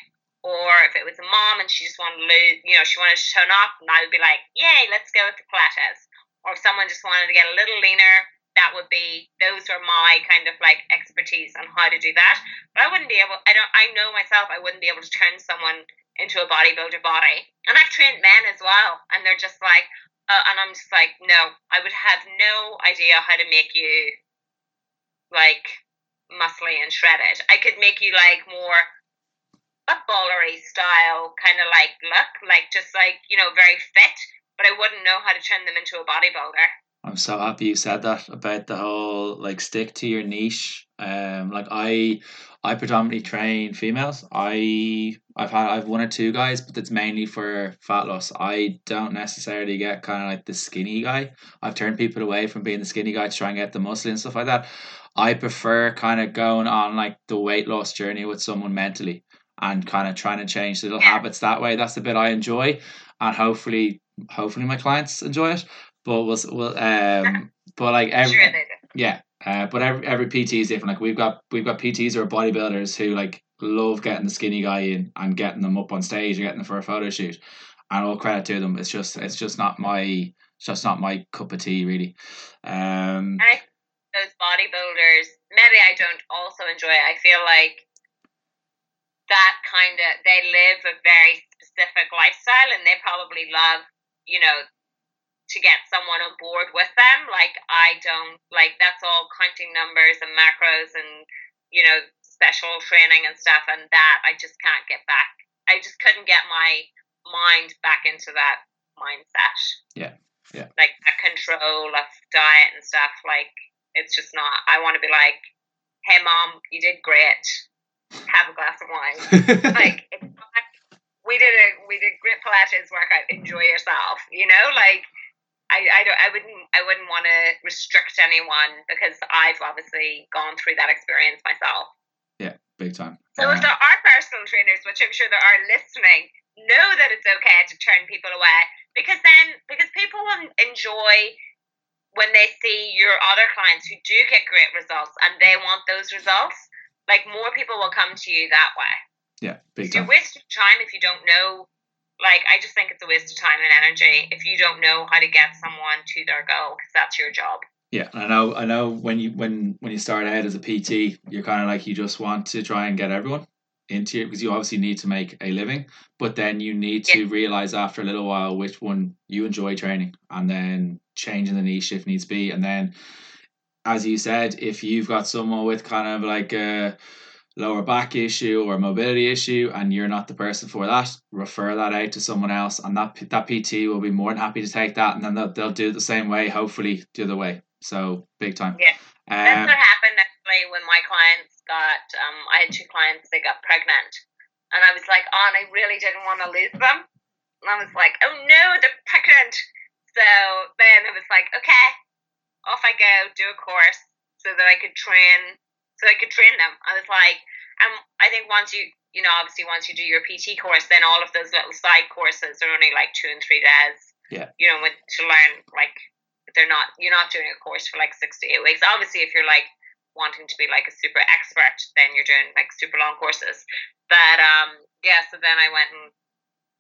Or if it was a mom and she just wanted to lose, you know, she wanted to tone up, and I would be like, yay, let's go with the Pilates. Or if someone just wanted to get a little leaner, that would be those are my kind of like expertise on how to do that. But I wouldn't be able. I don't. I know myself. I wouldn't be able to turn someone into a bodybuilder body. And I've trained men as well, and they're just like, uh, and I'm just like, no, I would have no idea how to make you like muscly and shredded. I could make you like more footballery style kind of like look, like just like you know very fit, but I wouldn't know how to turn them into a bodybuilder. I'm so happy you said that about the whole like stick to your niche. Um, like I, I predominantly train females. I I've had I've one or two guys, but it's mainly for fat loss. I don't necessarily get kind of like the skinny guy. I've turned people away from being the skinny guy to try and get the muscle and stuff like that. I prefer kind of going on like the weight loss journey with someone mentally and kind of trying to change little habits that way. That's the bit I enjoy, and hopefully, hopefully my clients enjoy it. But we'll, we'll um, but like every, sure yeah, uh, but every every PT is different. Like we've got we've got PTs or bodybuilders who like love getting the skinny guy in and getting them up on stage or getting them for a photo shoot. And all credit to them. It's just it's just not my it's just not my cup of tea really. Um, I those bodybuilders maybe I don't also enjoy it. I feel like that kind of they live a very specific lifestyle and they probably love you know, to get someone on board with them. Like I don't like that's all counting numbers and macros and you know special training and stuff, and that I just can't get back. I just couldn't get my mind back into that mindset. Yeah, yeah. Like that control of diet and stuff. Like it's just not. I want to be like, hey mom, you did great. Have a glass of wine. *laughs* like we did a we did great Pilates workout. Enjoy yourself. You know, like I, I don't I wouldn't I wouldn't want to restrict anyone because I've obviously gone through that experience myself. Yeah, big time. So if uh, there are personal trainers, which I'm sure there are listening, know that it's okay to turn people away because then because people will enjoy when they see your other clients who do get great results and they want those results. Like more people will come to you that way. Yeah, big time. You waste time if you don't know like I just think it's a waste of time and energy if you don't know how to get someone to their goal because that's your job. Yeah, I know. I know when you when when you start out as a PT, you're kind of like you just want to try and get everyone into it because you obviously need to make a living, but then you need to yeah. realize after a little while which one you enjoy training, and then changing the niche if needs be, and then as you said, if you've got someone with kind of like a lower back issue or mobility issue and you're not the person for that, refer that out to someone else and that that PT will be more than happy to take that and then they'll, they'll do it the same way, hopefully the other way. So big time. Yeah. Um, That's what happened actually when my clients got um I had two clients they got pregnant and I was like, oh and I really didn't want to lose them. And I was like, oh no, they're pregnant. So then it was like, okay, off I go, do a course so that I could train so I could train them. I was like, and I think once you, you know, obviously once you do your PT course, then all of those little side courses are only like two and three days. Yeah. You know, with, to learn like they're not you're not doing a course for like six to eight weeks. Obviously, if you're like wanting to be like a super expert, then you're doing like super long courses. But um, yeah. So then I went and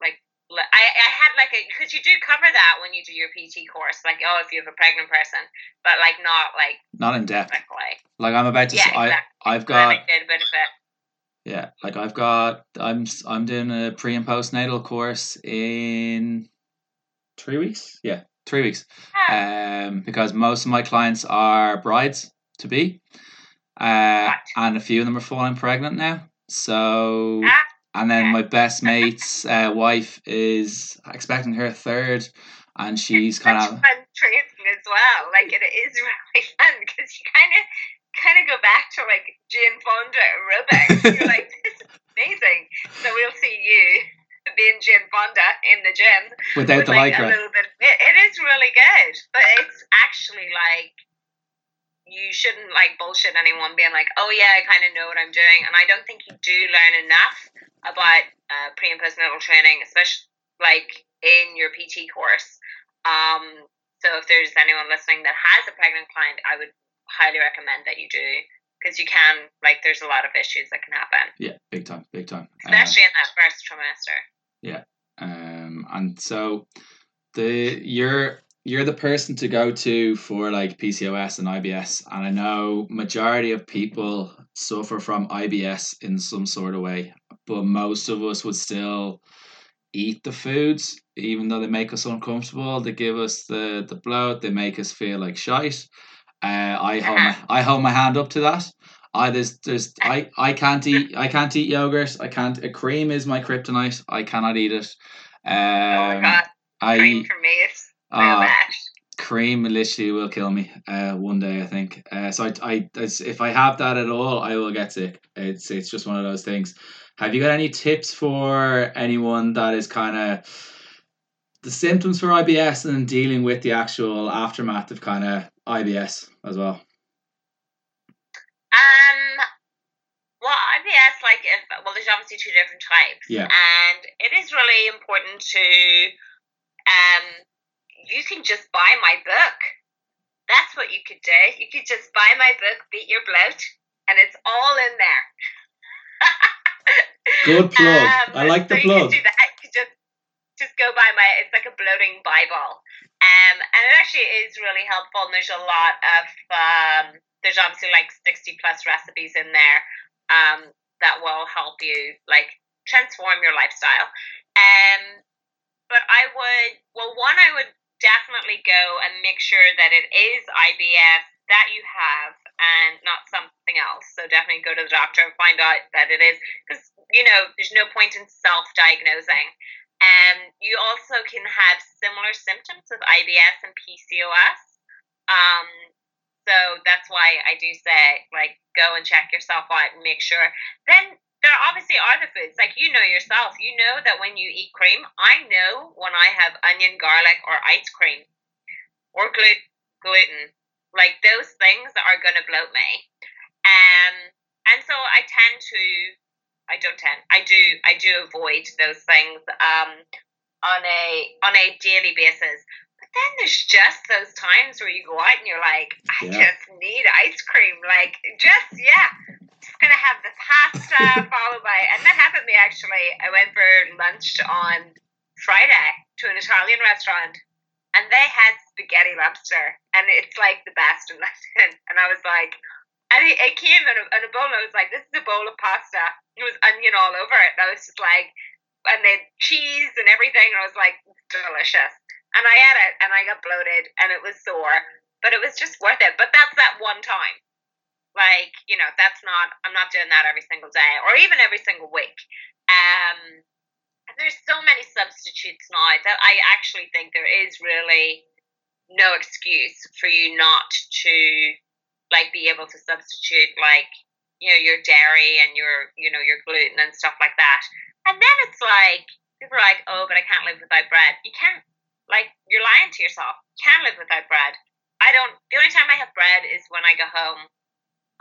like I, I had like a because you do cover that when you do your PT course, like oh if you have a pregnant person, but like not like not in depth. Like, like I'm about to. Yeah, say, exactly. I I've got. I did a bit of it. Yeah, like I've got. I'm I'm doing a pre and postnatal course in three weeks. Yeah, three weeks. Oh. Um, because most of my clients are brides to be, uh, and a few of them are falling pregnant now. So. Ah and then my best *laughs* mate's uh, wife is expecting her third, and she's kind of fun tracing as well. Like it is *laughs* really fun because you kind of kind of go back to like Jane Fonda aerobics. You're like, *laughs* this is amazing. So we'll see you being Jane Fonda in the gym without with, the like, lycra. A little bit. It, it is really good, but it's actually like you shouldn't like bullshit anyone being like, oh yeah, I kind of know what I'm doing. And I don't think you do learn enough about uh, pre and postnatal training, especially like in your PT course. Um, so if there's anyone listening that has a pregnant client, I would highly recommend that you do because you can like there's a lot of issues that can happen. Yeah, big time, big time. Especially in that first trimester. Yeah. Um, and so the you're you're the person to go to for like PCOS and IBS, and I know majority of people suffer from IBS in some sort of way, but most of us would still eat the foods, even though they make us uncomfortable. They give us the the bloat. They make us feel like shite. Uh, I hold my, *laughs* I hold my hand up to that. I there's there's I, I can't eat I can't eat yogurt. I can't. A cream is my kryptonite. I cannot eat it. Um, oh my god! Cream I, for me is uh, cream literally will kill me uh, one day I think. Uh, so I, I if I have that at all I will get sick. It's it's just one of those things. Have you got any tips for anyone that is kind of the symptoms for IBS and dealing with the actual aftermath of kind of IBS as well? Um well IBS like if well there's obviously two different types. Yeah. And it is really important to um you can just buy my book. That's what you could do. You could just buy my book, Beat Your Bloat, and it's all in there. *laughs* Good plug. Um, I like the so plug. You do that. You could just just go buy my. It's like a bloating Bible, um, and it actually is really helpful. And there's a lot of um, there's obviously like sixty plus recipes in there um, that will help you like transform your lifestyle. Um, but I would, well, one, I would definitely go and make sure that it is IBS that you have and not something else. So definitely go to the doctor and find out that it is, because, you know, there's no point in self diagnosing. And you also can have similar symptoms of IBS and PCOS. Um, so that's why I do say, like, go and check yourself out and make sure. Then there obviously are the foods like you know yourself. You know that when you eat cream, I know when I have onion, garlic, or ice cream, or glut- gluten, like those things are going to bloat me. Um, and so I tend to, I don't tend, I do, I do avoid those things um, on a on a daily basis. But then there's just those times where you go out and you're like, I yeah. just need ice cream, like just yeah gonna have the pasta *laughs* followed by, and that happened to me actually. I went for lunch on Friday to an Italian restaurant, and they had spaghetti lobster, and it's like the best in London. *laughs* And I was like, and it, it came in a, in a bowl. I was like, this is a bowl of pasta. It was onion all over it. And I was just like, and then cheese and everything. And I was like, delicious. And I ate it, and I got bloated, and it was sore, but it was just worth it. But that's that one time. Like, you know, that's not, I'm not doing that every single day or even every single week. Um, there's so many substitutes now that I actually think there is really no excuse for you not to like be able to substitute like you know your dairy and your you know your gluten and stuff like that. And then it's like people are like oh but i can't live without bread. You can't like you're lying to yourself. You can't live without bread. I don't the only time i have bread is when i go home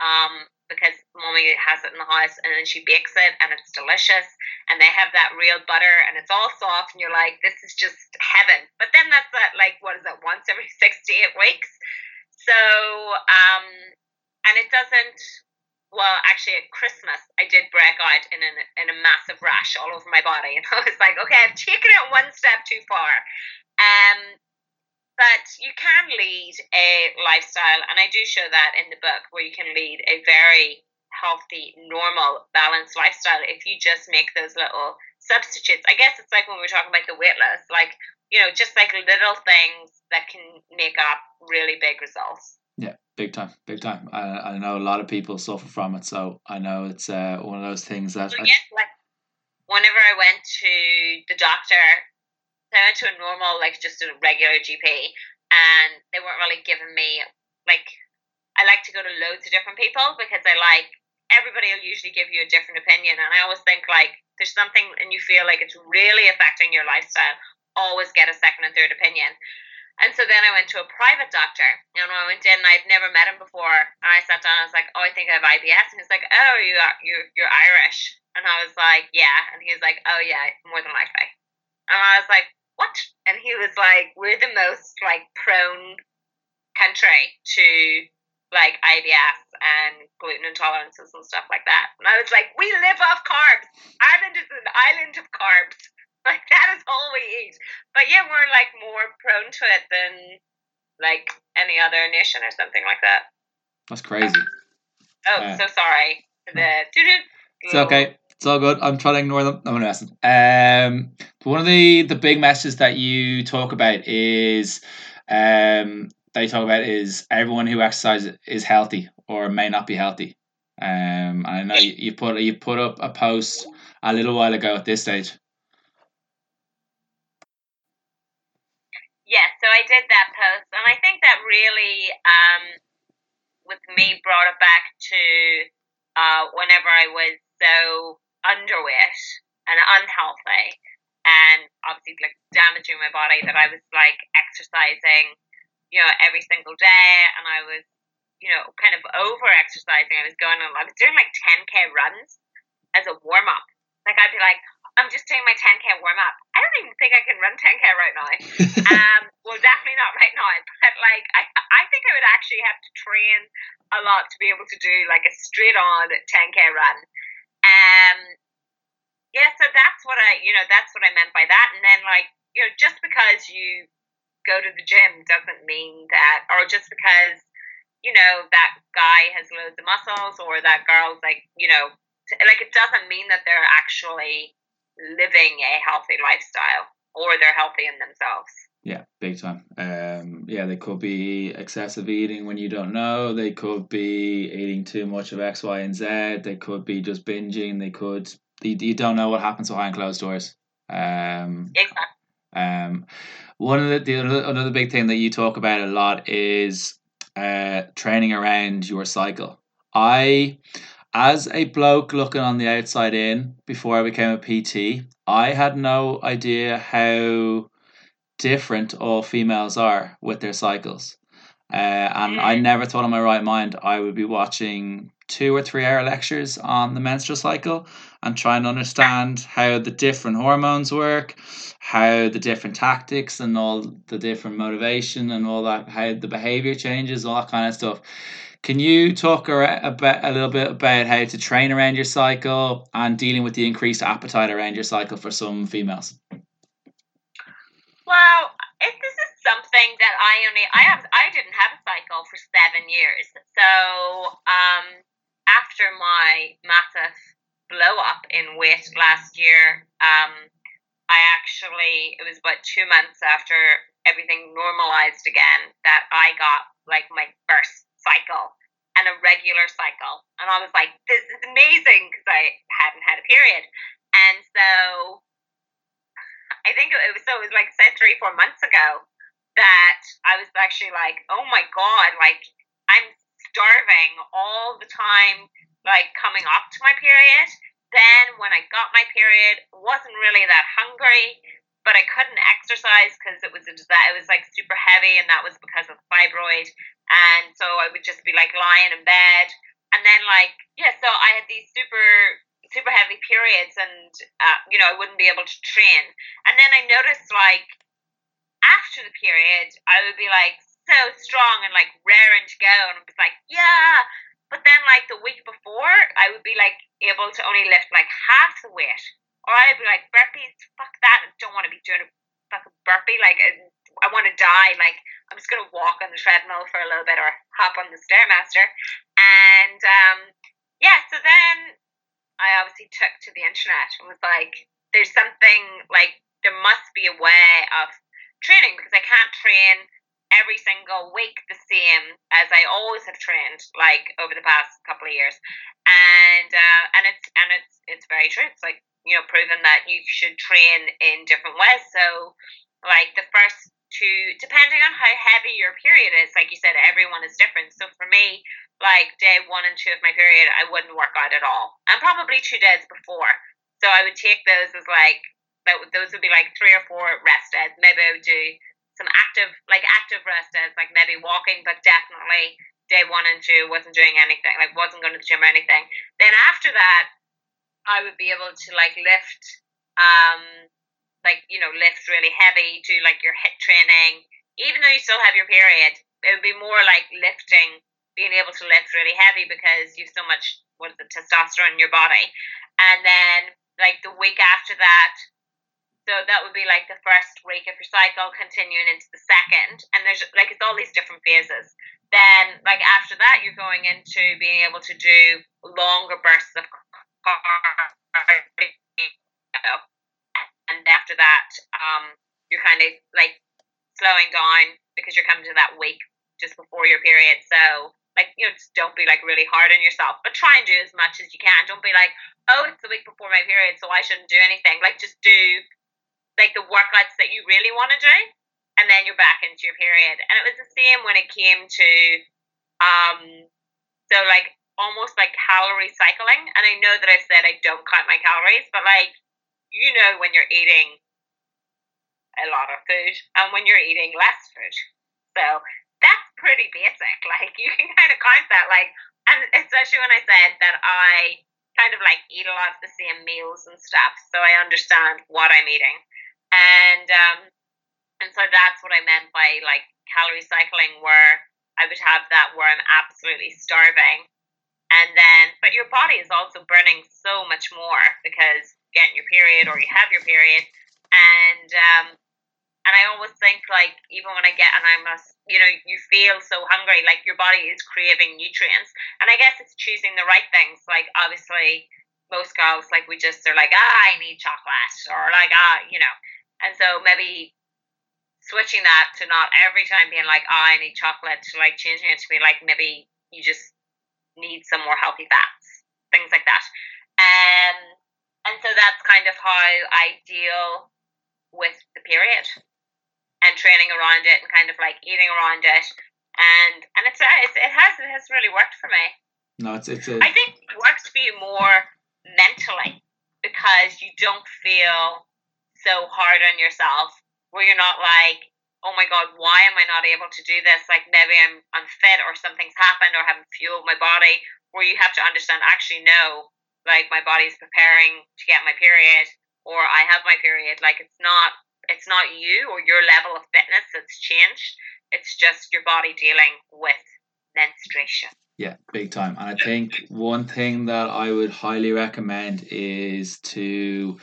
um, because mommy has it in the house and then she bakes it and it's delicious. And they have that real butter and it's all soft and you're like this is just heaven. But then that's that like what is it once every *laughs* six to eight weeks? So um and it doesn't well actually at christmas i did break out in, an, in a massive rash all over my body. *laughs* And i was like okay i've taken it one step too far. Um but you can lead a lifestyle, and I do show that in the book, where you can lead a very healthy, normal, balanced lifestyle if you just make those little substitutes. I guess it's like when we are talking about the weight loss, like, you know, just like little things that can make up really big results. Yeah, big time, big time. I, I know a lot of people suffer from it, so I know it's uh, one of those things that. So, yeah, like whenever I went to the doctor I went to a normal, like just a regular GP, and they weren't really giving me like. I like to go to loads of different people because I like everybody will usually give you a different opinion, and I always think like there's something and you feel like it's really affecting your lifestyle. Always get a second and third opinion. And so then I went to a private doctor. And when I went in, I'd never met him before. And I sat down. And I was like, "Oh, I think I have IBS." And he's like, "Oh, you are, you're you're Irish." And I was like, "Yeah." And he was like, "Oh, yeah, more than likely." And I was like, what? And he was like, we're the most like prone country to like IBS and gluten intolerances and stuff like that. And I was like, we live off carbs. Ireland is an island of carbs. *laughs* Like that is all we eat. But yeah, we're like more prone to it than like any other nation or something like that. That's crazy. Oh, uh, so sorry. The it's okay. It's all good. I'm trying to ignore them. I'm messing. Um, but one of the the big messages that you talk about is um that you talk about is everyone who exercises is healthy or may not be healthy. Um, I know you, you put you put up a post a little while ago at this stage. Yeah, so I did that post, and I think that really, um, with me, brought it back to uh, whenever I was so underweight and unhealthy and obviously like damaging my body that I was like exercising, you know, every single day and I was, you know, kind of over exercising. I was going on I was doing like ten K runs as a warm up. Like I'd be like, I'm just doing my ten K warm up. I don't even think I can run ten K right now. *laughs* um well definitely not right now. *laughs* But like I I think I would actually have to train a lot to be able to do like a straight on ten K run. Um, yeah, so that's what I, you know, that's what I meant by that. And then, like, you know, just because you go to the gym doesn't mean that, or just because, you know, that guy has loads of muscles or that girl's like, you know, like it doesn't mean that they're actually living a healthy lifestyle or they're healthy in themselves. Yeah, big time. Um, yeah, they could be excessive eating when you don't know. They could be eating too much of X, Y, and Z. They could be just binging. They could. You, you don't know what happens behind closed doors. Um, exactly. Um, one of the, the another big thing that you talk about a lot is uh, training around your cycle. I, as a bloke looking on the outside in before I became a PT, I had no idea how different all females are with their cycles. Uh, and I mm. never thought in my right mind I would be watching two or three hour lectures on the menstrual cycle and trying to understand how the different hormones work, how the different tactics and all the different motivation and all that, how the behavior changes, all that kind of stuff. Can you talk a, a, a little bit about how to train around your cycle and dealing with the increased appetite around your cycle for some females? Well, if this is something that I only I have I didn't have a cycle for seven years. So um, after my massive blow up in weight last year, um, I actually it was about two months after everything normalized again that I got like my first cycle and a regular cycle, and I was like, this is amazing because I hadn't had a period, and so I think it was so it was like said three four months ago that I was actually like, oh my god, like I'm starving all the time, like coming up to my period. Then when I got my period, wasn't really that hungry, but I couldn't exercise because it was that it was like super heavy, and that was because of fibroid. And so I would just be like lying in bed, and then like yeah, so I had these super super heavy periods and uh, you know I wouldn't be able to train. And then I noticed like after the period I would be like so strong and like raring to go and I was like yeah. But then like the week before I would be like able to only lift like half the weight. Or I'd be like burpees, fuck that, I don't want to be doing a fucking burpee. Like I want to die. Like I'm just gonna walk on the treadmill for a little bit or hop on the stairmaster. And um, yeah, so then I obviously took to the internet and was like, there's something like there must be a way of training because I can't train every single week the same as I always have trained like over the past couple of years. And uh, and it's and it's it's very true. It's like, you know, proven that you should train in different ways. So like the first two depending on how heavy your period is, like you said, everyone is different. So for me, like day one and two of my period, I wouldn't work out at all, and probably two days before. So I would take those as like. Those would be like three or four rest days. Maybe I would do some active, like active rest days, like maybe walking, but definitely day one and two wasn't doing anything, like wasn't going to the gym or anything. Then after that, I would be able to like lift, um, like you know, lift really heavy, do like your HIIT training, even though you still have your period. It would be more like lifting being able to lift really heavy because you've so much what is it testosterone in your body. And then like the week after that so that would be like the first week of your cycle continuing into the second. And there's like it's all these different phases. Then like after that you're going into being able to do longer bursts of and after that um you're kind of like slowing down because you're coming to that week just before your period. So like you know just don't be like really hard on yourself but try and do as much as you can. Don't be like oh it's the week before my period so i shouldn't do anything. Like just do like the workouts that you really want to do and then you're back into your period. And it was the same when it came to um so like almost like calorie cycling. And i know that i've said i don't count my calories but like you know when you're eating a lot of food and when you're eating less food. So pretty basic. Like you can kind of count that. Like, and especially when I said that I kind of like eat a lot of the same meals and stuff, so I understand what I'm eating, and um, and so that's what I meant by like calorie cycling, where I would have that where I'm absolutely starving, and then but your body is also burning so much more because getting your period or you have your period, and um, and I always think like even when I get and I'm a you know you feel so hungry like your body is craving nutrients. And I guess it's choosing the right things. Like obviously most girls like we just are like ah I need chocolate or like ah you know. And so maybe switching that to not every time being like, oh, I need chocolate, to like changing it to be like maybe you just need some more healthy fats, things like that. Um, and so that's kind of how I deal with the period and training around it and kind of like eating around it. And and it's, uh, it's it has it has really worked for me. No, it's it's. A... I think it works for you more mentally because you don't feel so hard on yourself where you're not like, oh my god, why am I not able to do this? Like maybe I'm unfit or something's happened or haven't fueled my body. Where you have to understand, actually, no, like my body's preparing to get my period or I have my period. Like it's not it's not you or your level of fitness that's changed. It's just your body dealing with menstruation. Yeah, big time. And I think one thing that I would highly recommend is to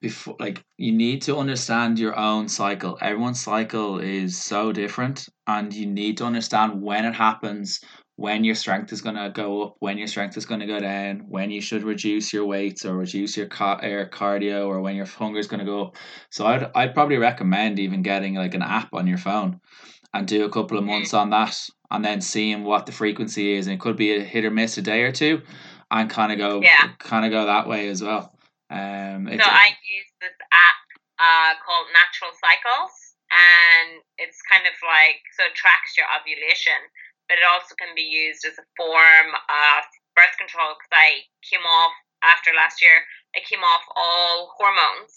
before like you need to understand your own cycle everyone's cycle is so different and you need to understand when it happens when your strength is going to go up when your strength is going to go down when you should reduce your weights or reduce your air cardio or when your hunger is going to go up. So I'd, I'd probably recommend even getting like an app on your phone and do a couple of months on that and then seeing what the frequency is. And it could be a hit or miss a day or two and kind of go yeah. kind of go that way as well. Um, so I use this app uh, called Natural Cycles, and it's kind of like so it tracks your ovulation, but it also can be used as a form of birth control. Because I came off after last year, I came off all hormones,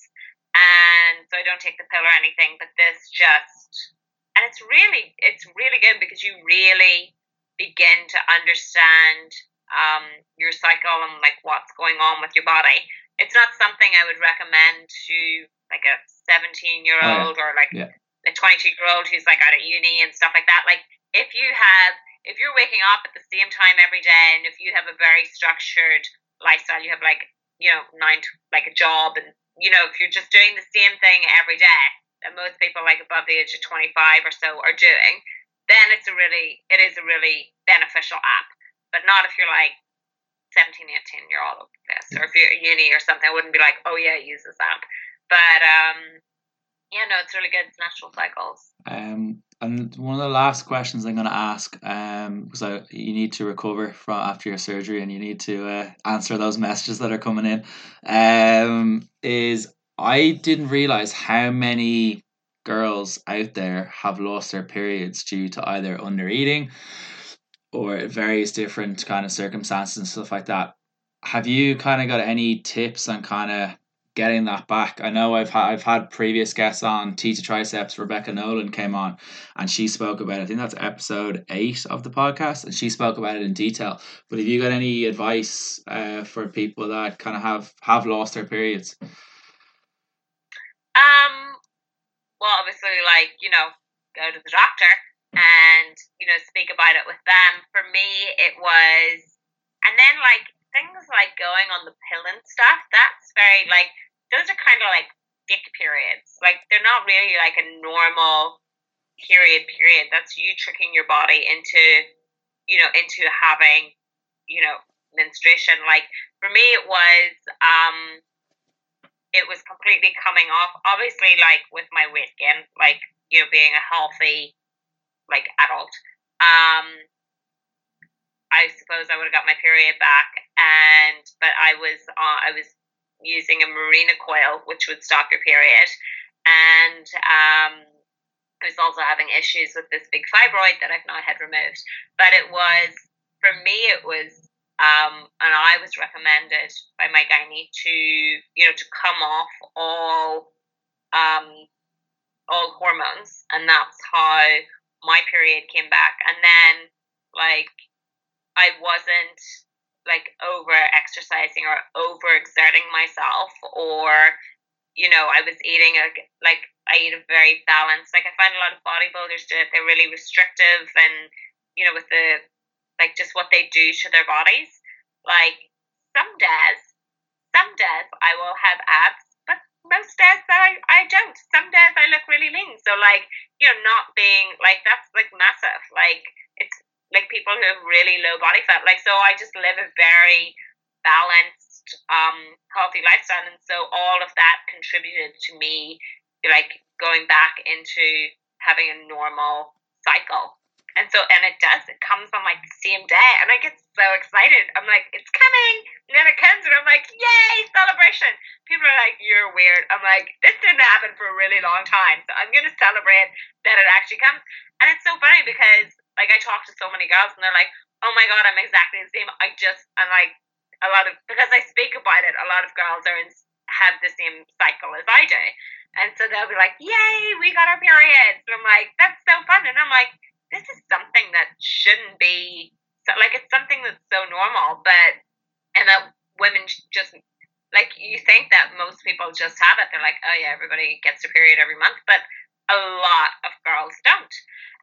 and so I don't take the pill or anything. But this just, and it's really, it's really good because you really begin to understand um, your cycle and like what's going on with your body it's not something I would recommend to like a 17 year old or like yeah. a 22 year old who's like out of uni and stuff like that. Like if you have, if you're waking up at the same time every day and if you have a very structured lifestyle, you have like, you know, nine, to, like a job and, you know, if you're just doing the same thing every day that most people like above the age of 25 or so are doing, then it's a really, it is a really beneficial app. But not if you're like 17, 18 year old this. Or if you're at uni or something, I wouldn't be like, oh yeah, use this app. But um, yeah, no, it's really good. It's natural cycles. Um, and one of the last questions I'm going to ask, um, because you need to recover from after your surgery and you need to uh, answer those *laughs* messages that are coming in, um, is I didn't realize how many girls out there have lost their periods due to either under eating or various different kind of circumstances and stuff like that. Have you kind of got any tips on kind of getting that back? I know I've had I've had previous guests on Teacher Triceps. Rebecca Nolan came on, and she spoke about. It. I think that's episode eight of the podcast, and she spoke about it in detail. But have you got any advice uh, for people that kind of have have lost their periods? Um. Well, obviously, like you know, go to the doctor and you know speak about it with them for me it was and then like things like going on the pill and stuff that's very like those are kind of like dick periods. Like they're not really like a normal period period. That's you tricking your body into you know into having you know menstruation. Like for me it was um it was completely coming off. Obviously like with my weight gain like you know being a healthy like adult. Um, I suppose I would have got my period back, and but I was uh, I was using a Mirena coil, which would stop your period, and um, I was also having issues with this big fibroid that I've not had removed. But it was for me, it was, um, and I was recommended by my gynae to you know to come off all um, all hormones, and that's how my period came back. And then like I wasn't like over exercising or over exerting myself or you know I was eating a like I eat a very balanced like I find a lot of bodybuilders do it they're really restrictive and you know with the like just what they do to their bodies like some days some days I will have abs but most days I, I don't. Some days I look really lean. So like, you know, not being like that's like massive. Like it's like people who have really low body fat. Like so I just live a very balanced um, healthy lifestyle, and so all of that contributed to me like going back into having a normal cycle. And so, and it does, it comes on like the same day. And I get so excited. I'm like, it's coming. And then it comes and I'm like, yay, celebration. People are like, you're weird. I'm like, this didn't happen for a really long time. So I'm to celebrate that it actually comes. And it's so funny because like I talk to so many girls and they're like, oh my God, I'm exactly the same. I just, I'm like, a lot of, because I speak about it, a lot of girls are in, have the same cycle as I do. And so they'll be like, yay, we got our periods. And I'm like, that's so fun. And I'm like, this is something that shouldn't be, so, like, it's something that's so normal, but, and that women just, like, you think that most people just have it. They're like, oh yeah, everybody gets a period every month. But a lot of girls don't.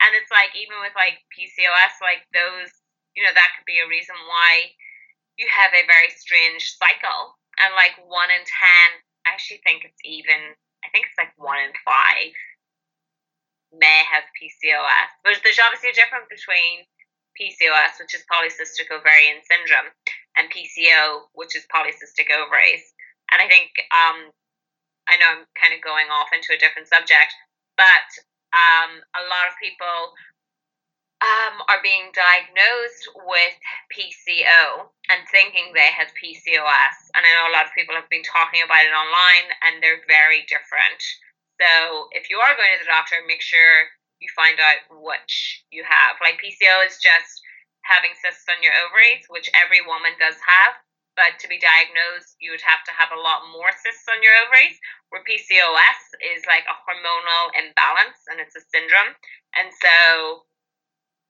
And it's like, even with like PCOS, like those, you know, that could be a reason why you have a very strange cycle. And like one in 10, I actually think it's even I think it's like one in five may have PCOS. But there's obviously a difference between PCOS, which is polycystic ovarian syndrome, and PCO, which is polycystic ovaries. And I think um, I know I'm kind of going off into a different subject, but um, a lot of people um, are being diagnosed with PCO and thinking they have PCOS. And I know a lot of people have been talking about it online, and they're very different. So if you are going to the doctor, make sure you find out which you have. Like PCO is just having cysts on your ovaries, which every woman does have. But to be diagnosed, you would have to have a lot more cysts on your ovaries. Where PCOS is like a hormonal imbalance and it's a syndrome. And so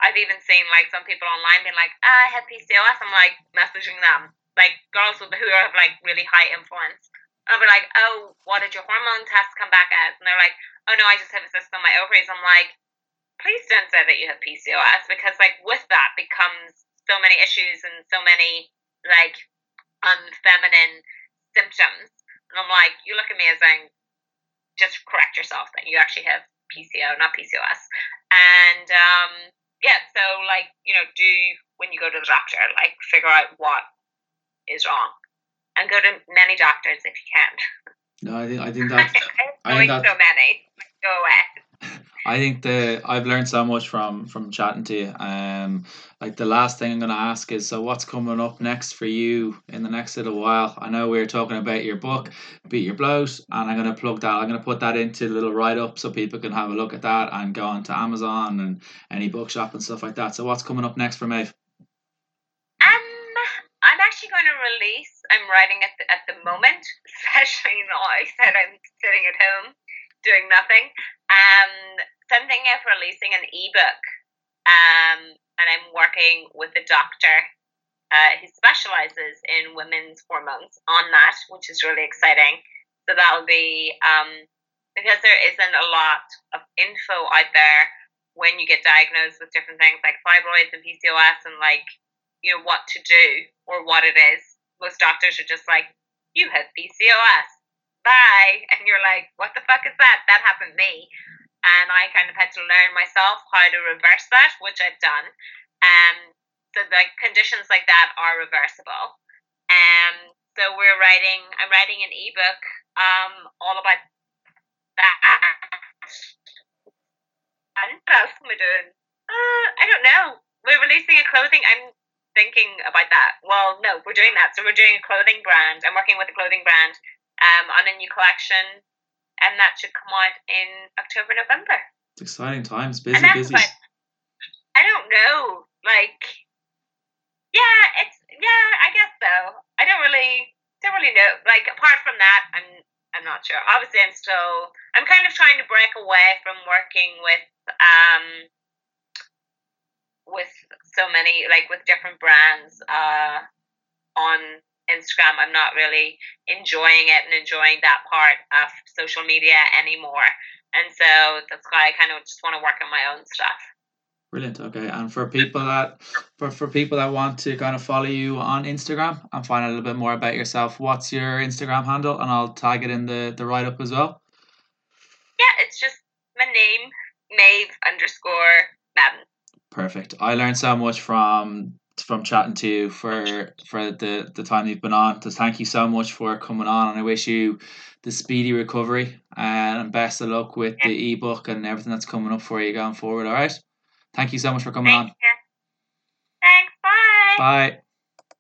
I've even seen like some people online being like, ah, I have PCOS. I'm like messaging them, like girls with, who have like really high influence. And I'll be like, oh, what did your hormone test come back as? And they're like, oh no, I just have a cyst on my ovaries. I'm like, please don't say that you have PCOS because like with that becomes so many issues and so many like unfeminine symptoms. And I'm like, you look at me as saying, just correct yourself that you actually have PCO, not PCOS. And um, yeah, so like, you know, do when you go to the doctor, like figure out what is wrong. And go to many doctors if you can. No, I think I think *laughs* that I think that so many. Go away. *laughs* I think the I've learned so much from from chatting to you. Um, like the last thing I'm going to ask is, so what's coming up next for you in the next little while? I know we are talking about your book, Beat Your Bloat, and I'm going to plug that. I'm going to put that into a little write up so people can have a look at that and go on to Amazon and any bookshop and stuff like that. So what's coming up next for Maeve? Um, I'm actually going to release. I'm writing at the, at the moment, *laughs* especially now I said I'm sitting at home doing nothing. Um, something of releasing an ebook, um, and I'm working with a doctor uh, who specializes in women's hormones on that, which is really exciting. So that'll be um, because there isn't a lot of info out there when you get diagnosed with different things like fibroids and PCOS and like you know what to do or what it is. Most doctors are just like, you have PCOS, bye, *laughs* and you're like, what the fuck is that? That happened to me and I kind of had to learn myself how to reverse that, which I've done. Um, so the conditions like that are reversible. Um, so we're writing. I'm writing an ebook um, all about that. And what else am I doing? Uh, I don't know. We're releasing a clothing. I'm thinking about that. Well, no, we're doing that. So we're doing a clothing brand. I'm working with a clothing brand um, on a new collection and that should come out in October, November. It's exciting times, busy, busy. Like, I don't know, like, yeah, it's yeah, I guess so. I don't really, don't really know. Like, apart from that, I'm, I'm not sure. Obviously, I'm still, I'm kind of trying to break away from working with, um, with so many, like, with different brands, uh, on Instagram, I'm not really enjoying it and enjoying that part of social media anymore. And so that's why I kind of just want to work on my own stuff. Brilliant. Okay. And for people that for, for people that want to kind of follow you on Instagram and find out a little bit more about yourself, what's your Instagram handle? And I'll tag it in the, the write up as well. Yeah, it's just my name, Maeve underscore Madden. Perfect. I learned so much from from chatting to you for for the the time you've been on. So thank you so much for coming on, and I wish you the speedy recovery and best of luck with the ebook and everything that's coming up for you going forward. All right. Thank you so much for coming Thank on. you. Thanks. Bye. Bye.